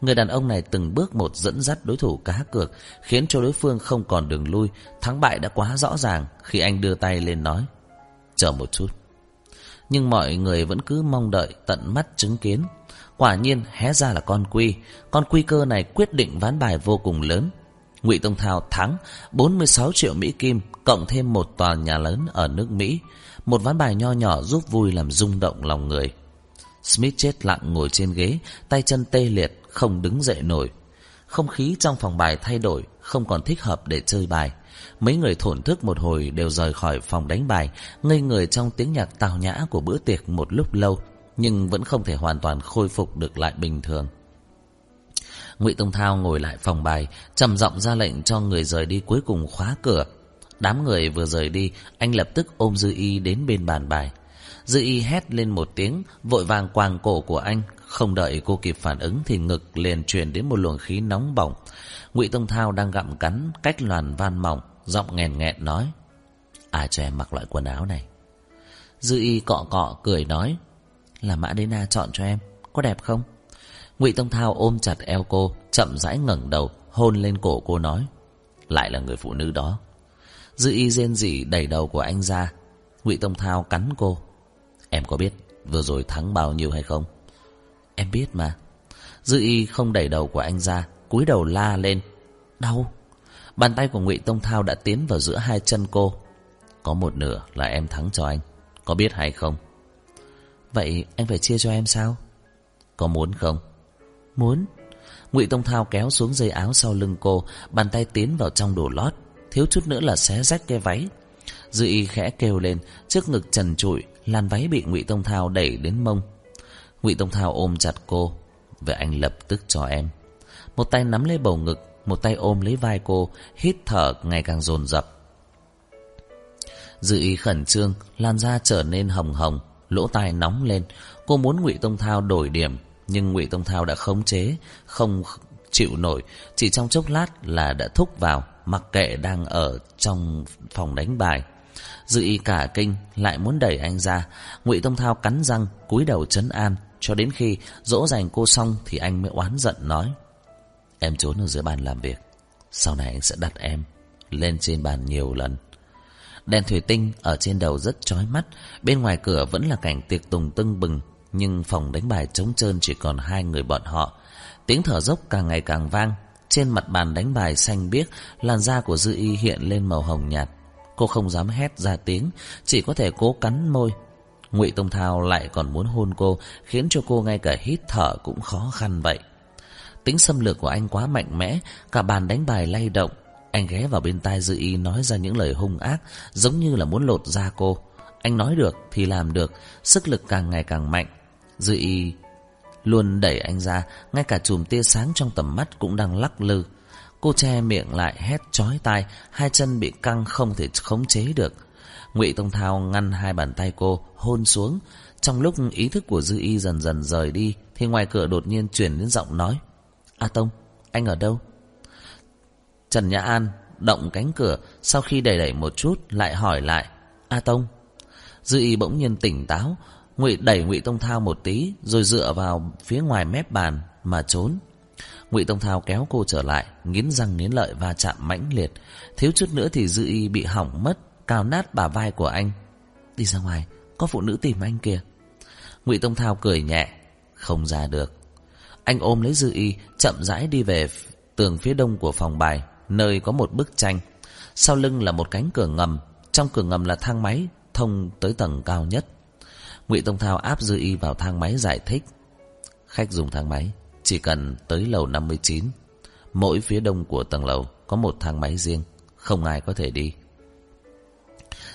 Người đàn ông này từng bước một dẫn dắt đối thủ cá cược, khiến cho đối phương không còn đường lui. Thắng bại đã quá rõ ràng khi anh đưa tay lên nói. Chờ một chút. Nhưng mọi người vẫn cứ mong đợi tận mắt chứng kiến. Quả nhiên hé ra là con quy. Con quy cơ này quyết định ván bài vô cùng lớn. Ngụy Tông Thao thắng 46 triệu Mỹ Kim cộng thêm một tòa nhà lớn ở nước Mỹ. Một ván bài nho nhỏ giúp vui làm rung động lòng người. Smith chết lặng ngồi trên ghế, tay chân tê liệt, không đứng dậy nổi. Không khí trong phòng bài thay đổi, không còn thích hợp để chơi bài. Mấy người thổn thức một hồi đều rời khỏi phòng đánh bài, ngây người trong tiếng nhạc tào nhã của bữa tiệc một lúc lâu, nhưng vẫn không thể hoàn toàn khôi phục được lại bình thường. Ngụy Tông Thao ngồi lại phòng bài, trầm giọng ra lệnh cho người rời đi cuối cùng khóa cửa. Đám người vừa rời đi, anh lập tức ôm Dư Y đến bên bàn bài. Dư Y hét lên một tiếng, vội vàng quàng cổ của anh, không đợi cô kịp phản ứng thì ngực liền truyền đến một luồng khí nóng bỏng. Ngụy Tông Thao đang gặm cắn cách loàn van mỏng, giọng nghèn nghẹn nói: Ai cho em mặc loại quần áo này. Dư y cọ cọ cười nói Là Mã Đế Na chọn cho em Có đẹp không? Ngụy Tông Thao ôm chặt eo cô Chậm rãi ngẩng đầu Hôn lên cổ cô nói Lại là người phụ nữ đó. Dư y rên rỉ đẩy đầu của anh ra. Ngụy Tông Thao cắn cô Em có biết vừa rồi thắng bao nhiêu hay không? Em biết mà. Dư y không đẩy đầu của anh ra, cúi đầu la lên. Đau. Bàn tay của Ngụy Tông Thao đã tiến vào giữa hai chân cô. Có một nửa là em thắng cho anh. Có biết hay không? Vậy anh phải chia cho em sao? Có muốn không? Muốn. Ngụy Tông Thao kéo xuống dây áo sau lưng cô, Bàn tay tiến vào trong đồ lót. Thiếu chút nữa là xé rách cái váy. Dư y khẽ kêu lên, Trước ngực trần trụi, Làn váy bị Ngụy Tông Thao đẩy đến mông. Ngụy Tông Thao ôm chặt cô Vậy anh lập tức cho em. Một tay nắm lấy bầu ngực, Một tay ôm lấy vai cô, Hít thở ngày càng dồn dập. Dư ý khẩn trương lan da trở nên hồng hồng, Lỗ tai nóng lên. Cô muốn Ngụy Tông Thao đổi điểm, Nhưng Ngụy Tông Thao đã khống chế, Không chịu nổi. Chỉ trong chốc lát là đã thúc vào, Mặc kệ đang ở trong phòng đánh bài. Dư ý cả kinh, Lại muốn đẩy anh ra. Ngụy Tông Thao cắn răng, cúi đầu trấn an. Cho đến khi dỗ dành cô xong Thì anh mới oán giận nói, Em trốn ở dưới bàn làm việc, Sau này anh sẽ đặt em Lên trên bàn nhiều lần. Đèn thủy tinh ở trên đầu rất chói mắt, Bên ngoài cửa vẫn là cảnh tiệc tùng tưng bừng, Nhưng phòng đánh bài trống trơn chỉ còn hai người bọn họ. Tiếng thở dốc càng ngày càng vang, Trên mặt bàn đánh bài xanh biếc, Làn da của Dư Y hiện lên màu hồng nhạt. Cô không dám hét ra tiếng, Chỉ có thể cố cắn môi Ngụy Tông Thao lại còn muốn hôn cô, Khiến cho cô ngay cả hít thở cũng khó khăn vậy. Tính xâm lược của anh quá mạnh mẽ, Cả bàn đánh bài lay động. Anh ghé vào bên tai Dư Y nói ra những lời hung ác, Giống như là muốn lột da cô. Anh nói được thì làm được, Sức lực càng ngày càng mạnh. Dư Y luôn đẩy anh ra, Ngay cả chùm tia sáng trong tầm mắt cũng đang lắc lư. Cô che miệng lại, hét chói tai, Hai chân bị căng không thể khống chế được. Ngụy Tông Thao ngăn hai bàn tay cô Hôn xuống. Trong lúc ý thức của Dư Y dần dần rời đi Thì ngoài cửa đột nhiên chuyển đến giọng nói A Tông, anh ở đâu? Trần Nhã An động cánh cửa Sau khi đẩy đẩy một chút Lại hỏi lại A Tông? Dư Y bỗng nhiên tỉnh táo Ngụy đẩy Ngụy Tông Thao một tí Rồi dựa vào phía ngoài mép bàn Mà trốn. Ngụy Tông Thao kéo cô trở lại, nghiến răng nghiến lợi và chạm mãnh liệt, thiếu chút nữa thì Dư Y bị hỏng mất, cào nát bả vai của anh. Đi ra ngoài, có phụ nữ tìm anh kìa. Ngụy Tông Thao cười nhẹ, không ra được. Anh ôm lấy Dư Y, chậm rãi đi về tường phía đông của phòng bài, nơi có một bức tranh. Sau lưng là một cánh cửa ngầm, trong cửa ngầm là thang máy thông tới tầng cao nhất. Ngụy Tông Thao áp Dư Y vào thang máy giải thích. Khách dùng thang máy chỉ cần tới lầu 59 Mỗi phía đông của tầng lầu Có một thang máy riêng Không ai có thể đi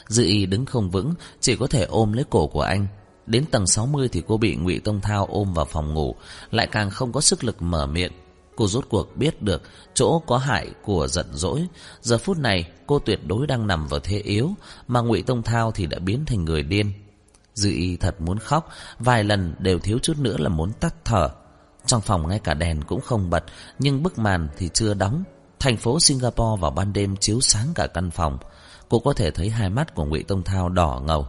Dư y đứng không vững Chỉ có thể ôm lấy cổ của anh Đến tầng 60 thì cô bị ngụy Tông Thao ôm vào phòng ngủ Lại càng không có sức lực mở miệng Cô rốt cuộc biết được chỗ có hại của giận dỗi. Giờ phút này cô tuyệt đối đang nằm vào thế yếu, mà ngụy Tông Thao thì đã biến thành người điên. Dư y thật muốn khóc, vài lần đều thiếu chút nữa là muốn tắt thở. Trong phòng ngay cả đèn cũng không bật Nhưng bức màn thì chưa đóng Thành phố Singapore vào ban đêm chiếu sáng cả căn phòng Cô có thể thấy hai mắt của Ngụy Tông Thao đỏ ngầu.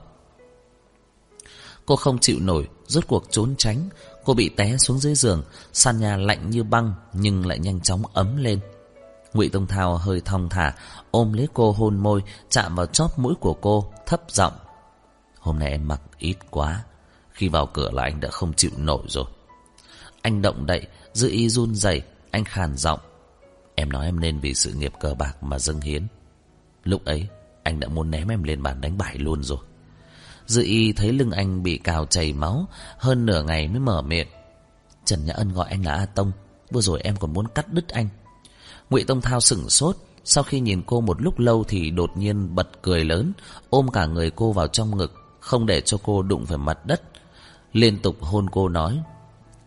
Cô không chịu nổi Rốt cuộc trốn tránh. Cô bị té xuống dưới giường Sàn nhà lạnh như băng Nhưng lại nhanh chóng ấm lên. Ngụy Tông Thao hơi thong thả Ôm lấy cô hôn môi Chạm vào chóp mũi của cô Thấp giọng. Hôm nay em mặc ít quá Khi vào cửa là anh đã không chịu nổi rồi. Anh động đậy, dư y run rẩy, anh khàn giọng. Em nói em nên vì sự nghiệp cờ bạc mà dâng hiến. Lúc ấy, anh đã muốn ném em lên bàn đánh bài luôn rồi. Dư y thấy lưng anh bị cào chảy máu, hơn nửa ngày mới mở miệng. Trần Nhã Ân gọi anh là A Tông, vừa rồi em còn muốn cắt đứt anh. Ngụy Tông Thao sửng sốt, sau khi nhìn cô một lúc lâu thì đột nhiên bật cười lớn, ôm cả người cô vào trong ngực, không để cho cô đụng phải mặt đất. Liên tục hôn cô nói,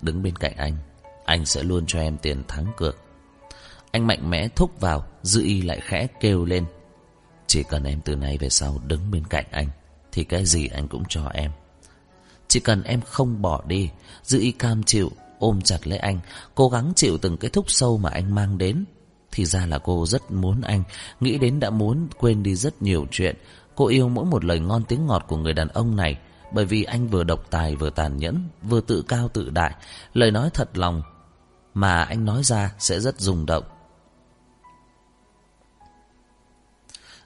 đứng bên cạnh anh Anh sẽ luôn cho em tiền thắng cược Anh mạnh mẽ thúc vào Dư y lại khẽ kêu lên chỉ cần em từ nay về sau đứng bên cạnh anh, Thì cái gì anh cũng cho em. Chỉ cần em không bỏ đi giữ y cam chịu, Ôm chặt lấy anh, Cố gắng chịu từng cái thúc sâu mà anh mang đến, Thì ra là cô rất muốn anh, Nghĩ đến đã muốn quên đi rất nhiều chuyện. Cô yêu mỗi một lời ngon tiếng ngọt của người đàn ông này, Bởi vì anh vừa độc tài vừa tàn nhẫn, Vừa tự cao tự đại. Lời nói thật lòng Mà anh nói ra sẽ rất rung động.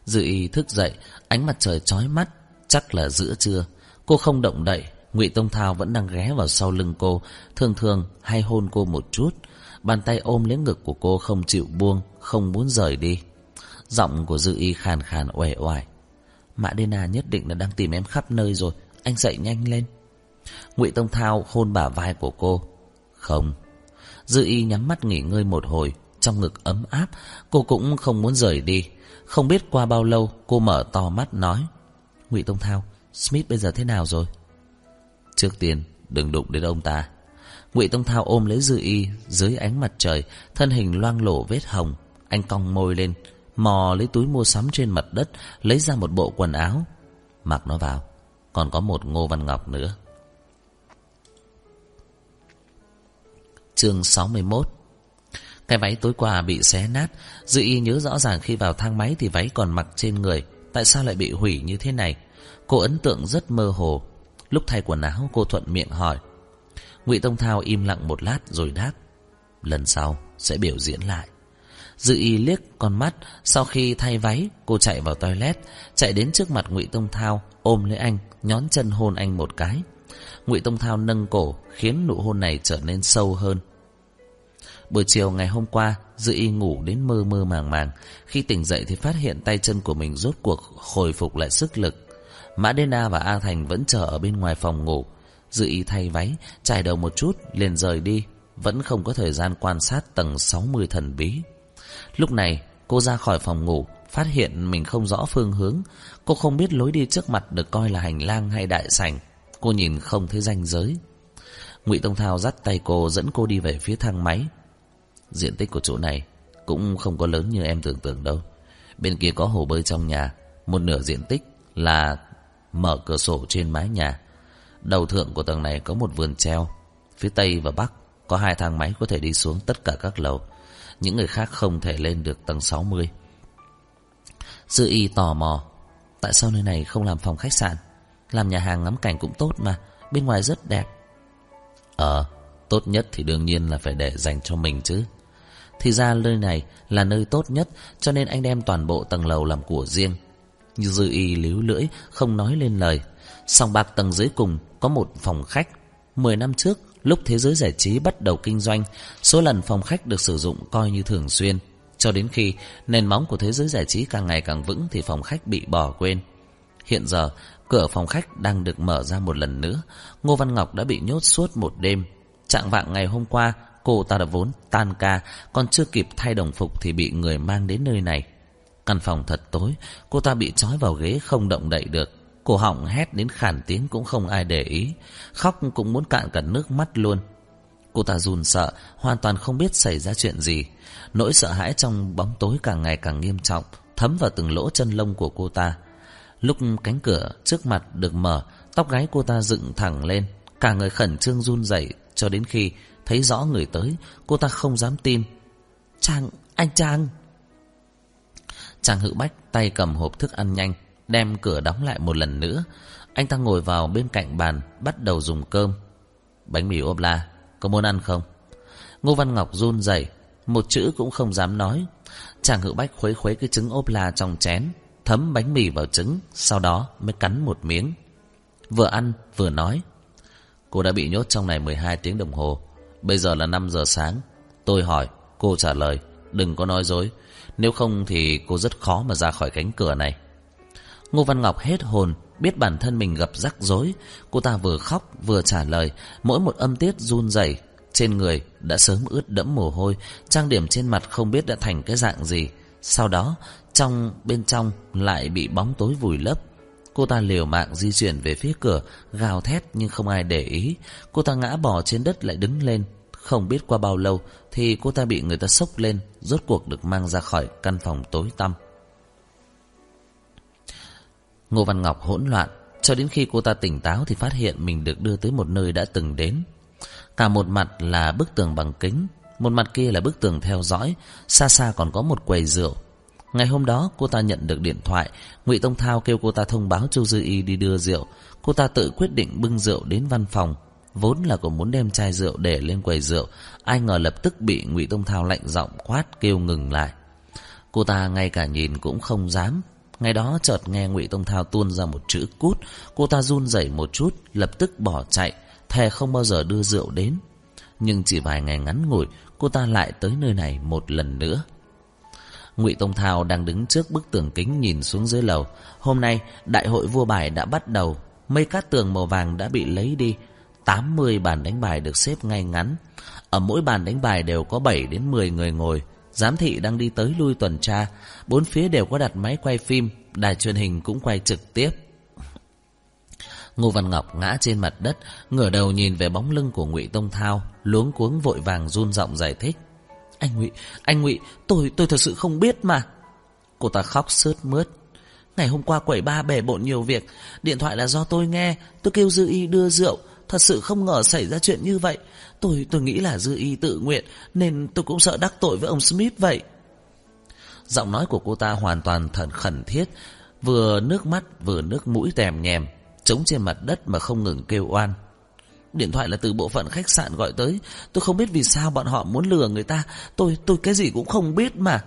Dư y thức dậy, Ánh mặt trời chói mắt, Chắc là giữa trưa. Cô không động đậy, Ngụy Tông Thao vẫn đang ghé vào sau lưng cô. Thường thường hay hôn cô một chút. Bàn tay ôm lấy ngực của cô không chịu buông, Không muốn rời đi. Giọng của Dư y khàn khàn uể oải. Mã Đê Na nhất định là đang tìm em khắp nơi rồi, Anh dậy nhanh lên. Ngụy Tông Thao hôn bả vai của cô. Không. Dư y nhắm mắt nghỉ ngơi một hồi, Trong ngực ấm áp, Cô cũng không muốn rời đi. Không biết qua bao lâu cô mở to mắt nói Ngụy Tông Thao Smith bây giờ thế nào rồi Trước tiên đừng đụng đến ông ta Ngụy Tông Thao ôm lấy Dư Y dưới ánh mặt trời, thân hình loang lổ vết hồng. Anh cong môi lên, mò lấy túi mua sắm trên mặt đất, lấy ra một bộ quần áo. Mặc nó vào, còn có một Ngô Văn Ngọc nữa. Chương 61 cái váy tối qua bị xé nát, Dư Y nhớ rõ ràng khi vào thang máy thì váy còn mặc trên người. Tại sao lại bị hủy như thế này? Cô ấn tượng rất mơ hồ. Lúc thay quần áo cô thuận miệng hỏi. Ngụy Tông Thao im lặng một lát rồi đáp. Lần sau sẽ biểu diễn lại. Dự y liếc con mắt. Sau khi thay váy Cô chạy vào toilet. Chạy đến trước mặt ngụy Tông Thao Ôm lấy anh Nhón chân hôn anh một cái. Ngụy Tông Thao nâng cổ Khiến nụ hôn này trở nên sâu hơn. Buổi chiều ngày hôm qua Dự y ngủ đến mơ mơ màng màng. Khi tỉnh dậy thì phát hiện tay chân của mình rốt cuộc Hồi phục lại sức lực. Mã Đê Na và A Thành vẫn chờ ở bên ngoài phòng ngủ. Dự y thay váy, Trải đầu một chút, liền rời đi. Vẫn không có thời gian quan sát tầng 60 thần bí. Lúc này, cô ra khỏi phòng ngủ, Phát hiện mình không rõ phương hướng. Cô không biết lối đi trước mặt được coi là hành lang hay đại sảnh. Cô nhìn không thấy ranh giới. Ngụy Tông Thao dắt tay cô dẫn cô đi về phía thang máy. Diện tích của chỗ này Cũng không có lớn như em tưởng tượng đâu. Bên kia có hồ bơi trong nhà, Một nửa diện tích là mở cửa sổ trên mái nhà. Đầu thượng của tầng này có một vườn treo, Phía tây và bắc Có hai thang máy có thể đi xuống tất cả các lầu. Những người khác không thể lên được tầng 60 Sư y tò mò, Tại sao nơi này không làm phòng khách sạn? Làm nhà hàng ngắm cảnh cũng tốt mà, Bên ngoài rất đẹp. Ờ Tốt nhất thì đương nhiên là phải để dành cho mình chứ. Thì ra nơi này là nơi tốt nhất Cho nên anh đem toàn bộ tầng lầu làm của riêng Như dư y líu lưỡi Không nói lên lời Sòng bạc tầng dưới cùng có một phòng khách. Mười năm trước, lúc thế giới giải trí bắt đầu kinh doanh, số lần phòng khách được sử dụng coi như thường xuyên. Cho đến khi nền móng của thế giới giải trí càng ngày càng vững thì phòng khách bị bỏ quên. Hiện giờ, cửa phòng khách đang được mở ra một lần nữa. Ngô Văn Ngọc đã bị nhốt suốt một đêm. Trạng vạng ngày hôm qua, cô ta đã vốn tan ca, còn chưa kịp thay đồng phục thì bị người mang đến nơi này. Căn phòng thật tối, cô ta bị trói vào ghế không động đậy được. Cổ họng hét đến khản tiếng cũng không ai để ý. Khóc cũng muốn cạn cả nước mắt luôn. Cô ta run sợ Hoàn toàn không biết xảy ra chuyện gì. Nỗi sợ hãi trong bóng tối càng ngày càng nghiêm trọng Thấm vào từng lỗ chân lông của cô ta. Lúc cánh cửa trước mặt được mở Tóc gái cô ta dựng thẳng lên. Cả người khẩn trương run rẩy Cho đến khi thấy rõ người tới Cô ta không dám tin Trang, anh Trang Trang hữu bách tay cầm hộp thức ăn nhanh đem cửa đóng lại một lần nữa. Anh ta ngồi vào bên cạnh bàn, bắt đầu dùng cơm. Bánh mì ốp la, có muốn ăn không? Ngô Văn Ngọc run rẩy, một chữ cũng không dám nói. Chàng hữu bách khuấy khuấy cái trứng ốp la trong chén, thấm bánh mì vào trứng, sau đó mới cắn một miếng. Vừa ăn, vừa nói. Cô đã bị nhốt trong này 12 tiếng đồng hồ. Bây giờ là 5 giờ sáng. Tôi hỏi, cô trả lời. Đừng có nói dối. Nếu không thì cô rất khó mà ra khỏi cánh cửa này. Ngô Văn Ngọc hết hồn, biết bản thân mình gặp rắc rối. Cô ta vừa khóc vừa trả lời, mỗi một âm tiết run rẩy trên người đã sớm ướt đẫm mồ hôi, trang điểm trên mặt không biết đã thành cái dạng gì. Sau đó, trong bên trong lại bị bóng tối vùi lấp. Cô ta liều mạng di chuyển về phía cửa, gào thét nhưng không ai để ý. Cô ta ngã bò trên đất lại đứng lên. Không biết qua bao lâu thì cô ta bị người ta sốc lên, rốt cuộc được mang ra khỏi căn phòng tối tăm. Ngô Văn Ngọc hỗn loạn, cho đến khi cô ta tỉnh táo thì phát hiện mình được đưa tới một nơi đã từng đến. Cả một mặt là bức tường bằng kính, một mặt kia là bức tường theo dõi, xa xa còn có một quầy rượu. Ngày hôm đó cô ta nhận được điện thoại ngụy Tông Thao kêu cô ta thông báo Chu Dư Y đi đưa rượu Cô ta tự quyết định bưng rượu đến văn phòng Vốn là cô muốn đem chai rượu để lên quầy rượu Ai ngờ lập tức bị ngụy Tông Thao lạnh giọng quát kêu ngừng lại Cô ta ngay cả nhìn cũng không dám Ngày đó chợt nghe ngụy Tông Thao tuôn ra một chữ cút Cô ta run rẩy một chút Lập tức bỏ chạy Thề không bao giờ đưa rượu đến Nhưng chỉ vài ngày ngắn ngủi Cô ta lại tới nơi này một lần nữa ngụy Tông Thao đang đứng trước bức tường kính nhìn xuống dưới lầu. Hôm nay, đại hội vua bài đã bắt đầu. Mây cát tường màu vàng đã bị lấy đi. 80 bàn đánh bài được xếp ngay ngắn. Ở mỗi bàn đánh bài đều có 7 đến 10 người ngồi. Giám thị đang đi tới lui tuần tra. Bốn phía đều có đặt máy quay phim. Đài truyền hình cũng quay trực tiếp. Ngô Văn Ngọc ngã trên mặt đất, ngửa đầu nhìn về bóng lưng của Ngụy Tông Thao, luống cuống vội vàng run giọng giải thích. Anh Ngụy, anh Ngụy, tôi tôi thật sự không biết mà. Cô ta khóc sướt mướt. Ngày hôm qua quẩy ba bể bộn nhiều việc, điện thoại là do tôi nghe, tôi kêu Dư Y đưa rượu, thật sự không ngờ xảy ra chuyện như vậy. Tôi tôi nghĩ là Dư Y tự nguyện, nên tôi cũng sợ đắc tội với ông Smith vậy. Giọng nói của cô ta hoàn toàn thần khẩn thiết, vừa nước mắt vừa nước mũi tèm nhèm, chống trên mặt đất mà không ngừng kêu oan. Điện thoại là từ bộ phận khách sạn gọi tới Tôi không biết vì sao bọn họ muốn lừa người ta Tôi tôi cái gì cũng không biết mà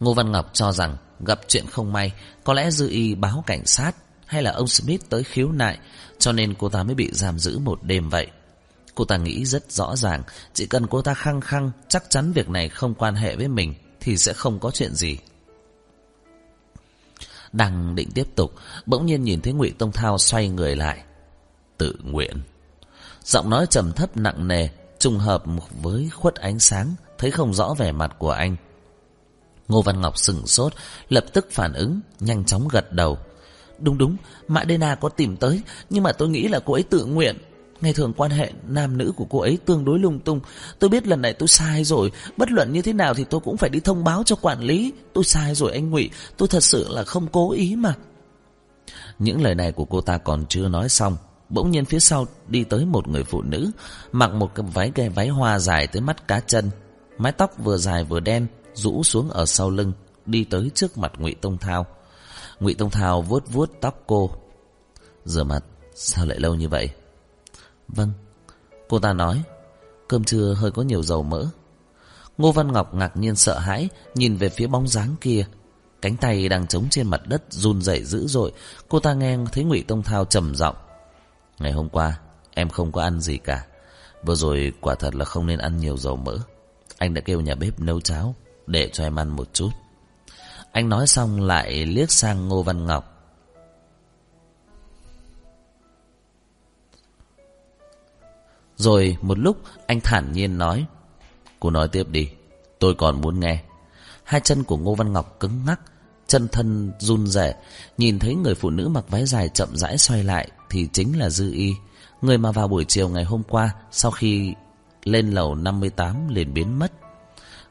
Ngô Văn Ngọc cho rằng Gặp chuyện không may Có lẽ Dư Y báo cảnh sát Hay là ông Smith tới khiếu nại cho nên cô ta mới bị giam giữ một đêm vậy Cô ta nghĩ rất rõ ràng Chỉ cần cô ta khăng khăng Chắc chắn việc này không quan hệ với mình Thì sẽ không có chuyện gì Đang định tiếp tục Bỗng nhiên nhìn thấy ngụy Tông Thao xoay người lại tự nguyện. Giọng nói trầm thấp nặng nề, trùng hợp với khuất ánh sáng, thấy không rõ vẻ mặt của anh. Ngô Văn Ngọc sừng sốt, lập tức phản ứng, nhanh chóng gật đầu. Đúng đúng, Mã Đê Na có tìm tới, nhưng mà tôi nghĩ là cô ấy tự nguyện. Ngày thường quan hệ nam nữ của cô ấy tương đối lung tung. Tôi biết lần này tôi sai rồi, bất luận như thế nào thì tôi cũng phải đi thông báo cho quản lý. Tôi sai rồi anh Ngụy, tôi thật sự là không cố ý mà. Những lời này của cô ta còn chưa nói xong, Bỗng nhiên phía sau đi tới một người phụ nữ Mặc một cái váy ghe váy hoa dài tới mắt cá chân Mái tóc vừa dài vừa đen Rũ xuống ở sau lưng Đi tới trước mặt ngụy Tông Thao ngụy Tông Thao vuốt vuốt tóc cô. Rửa mặt, Sao lại lâu như vậy? Vâng Cô ta nói, Cơm trưa hơi có nhiều dầu mỡ. Ngô Văn Ngọc ngạc nhiên sợ hãi, Nhìn về phía bóng dáng kia. Cánh tay đang trống trên mặt đất run rẩy dữ dội, Cô ta nghe thấy ngụy Tông Thao trầm giọng. Ngày hôm qua, em không có ăn gì cả. Vừa rồi quả thật là không nên ăn nhiều dầu mỡ. Anh đã kêu nhà bếp nấu cháo, Để cho em ăn một chút. Anh nói xong lại liếc sang Ngô Văn Ngọc Rồi một lúc anh thản nhiên nói Cô nói tiếp đi Tôi còn muốn nghe Hai chân của Ngô Văn Ngọc cứng ngắc Chân thân run rẩy Nhìn thấy người phụ nữ mặc váy dài chậm rãi xoay lại thì chính là Dư Y, người mà vào buổi chiều ngày hôm qua sau khi lên lầu 58 liền biến mất.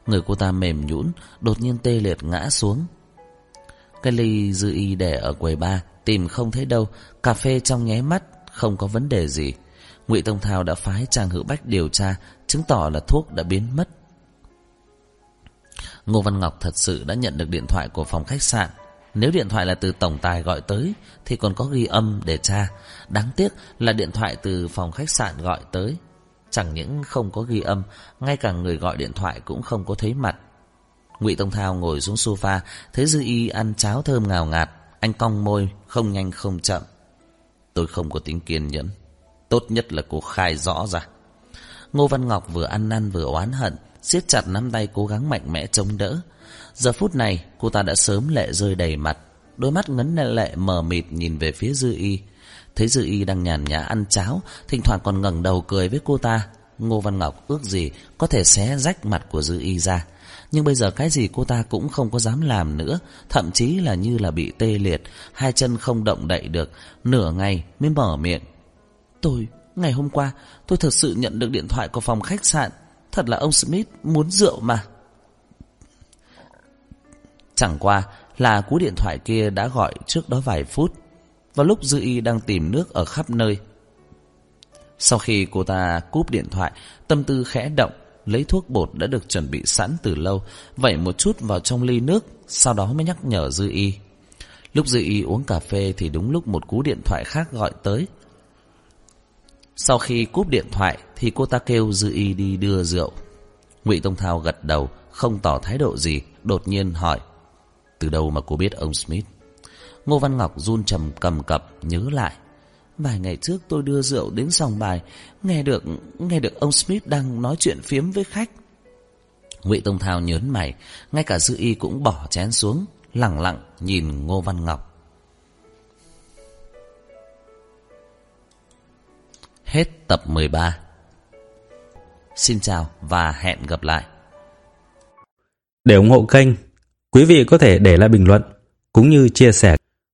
Người cô ta mềm nhũn, đột nhiên tê liệt ngã xuống. Cái ly Dư Y để ở quầy ba, tìm không thấy đâu, cà phê trong nháy mắt, không có vấn đề gì. Ngụy Tông Thao đã phái Trang Hữu Bách điều tra, chứng tỏ là thuốc đã biến mất. Ngô Văn Ngọc thật sự đã nhận được điện thoại của phòng khách sạn nếu điện thoại là từ tổng tài gọi tới Thì còn có ghi âm để tra Đáng tiếc là điện thoại từ phòng khách sạn gọi tới Chẳng những không có ghi âm, Ngay cả người gọi điện thoại cũng không có thấy mặt. Ngụy Tông Thao ngồi xuống sofa, Thấy Dư Y ăn cháo thơm ngào ngạt. Anh cong môi, Không nhanh không chậm. Tôi không có tính kiên nhẫn. Tốt nhất là cô khai rõ ra. Ngô Văn Ngọc vừa ăn năn vừa oán hận, siết chặt nắm tay cố gắng mạnh mẽ chống đỡ. Giờ phút này, cô ta đã sớm lệ rơi đầy mặt. Đôi mắt ngấn lệ mờ mịt nhìn về phía Dư Y. Thấy Dư Y đang nhàn nhã ăn cháo Thỉnh thoảng còn ngẩng đầu cười với cô ta. Ngô Văn Ngọc ước gì Có thể xé rách mặt của Dư Y ra. Nhưng bây giờ cái gì cô ta cũng không có dám làm nữa Thậm chí là như là bị tê liệt Hai chân không động đậy được Nửa ngày mới mở miệng. Tôi, ngày hôm qua Tôi thật sự nhận được điện thoại của phòng khách sạn. Thật là ông Smith muốn rượu mà. Chẳng qua là cú điện thoại kia đã gọi trước đó vài phút. Vào lúc Dư Y đang tìm nước ở khắp nơi Sau khi cô ta cúp điện thoại Tâm tư khẽ động lấy thuốc bột đã được chuẩn bị sẵn từ lâu, vẩy một chút vào trong ly nước, sau đó mới nhắc nhở Dư Y. Lúc Dư Y uống cà phê thì đúng lúc một cú điện thoại khác gọi tới. Sau khi cúp điện thoại thì cô ta kêu Dư Y đi đưa rượu. Ngụy Tông Thao gật đầu, không tỏ thái độ gì, đột nhiên hỏi. Từ đâu mà cô biết ông Smith? Ngô Văn Ngọc run trầm cầm cập nhớ lại. Vài ngày trước tôi đưa rượu đến sòng bài, nghe được nghe được ông Smith đang nói chuyện phiếm với khách. Ngụy Tông Thao nhớn mày, ngay cả Dư Y cũng bỏ chén xuống, lặng lặng nhìn Ngô Văn Ngọc. Hết tập 13. Xin chào và hẹn gặp lại. Để ủng hộ kênh, quý vị có thể để lại bình luận cũng như chia sẻ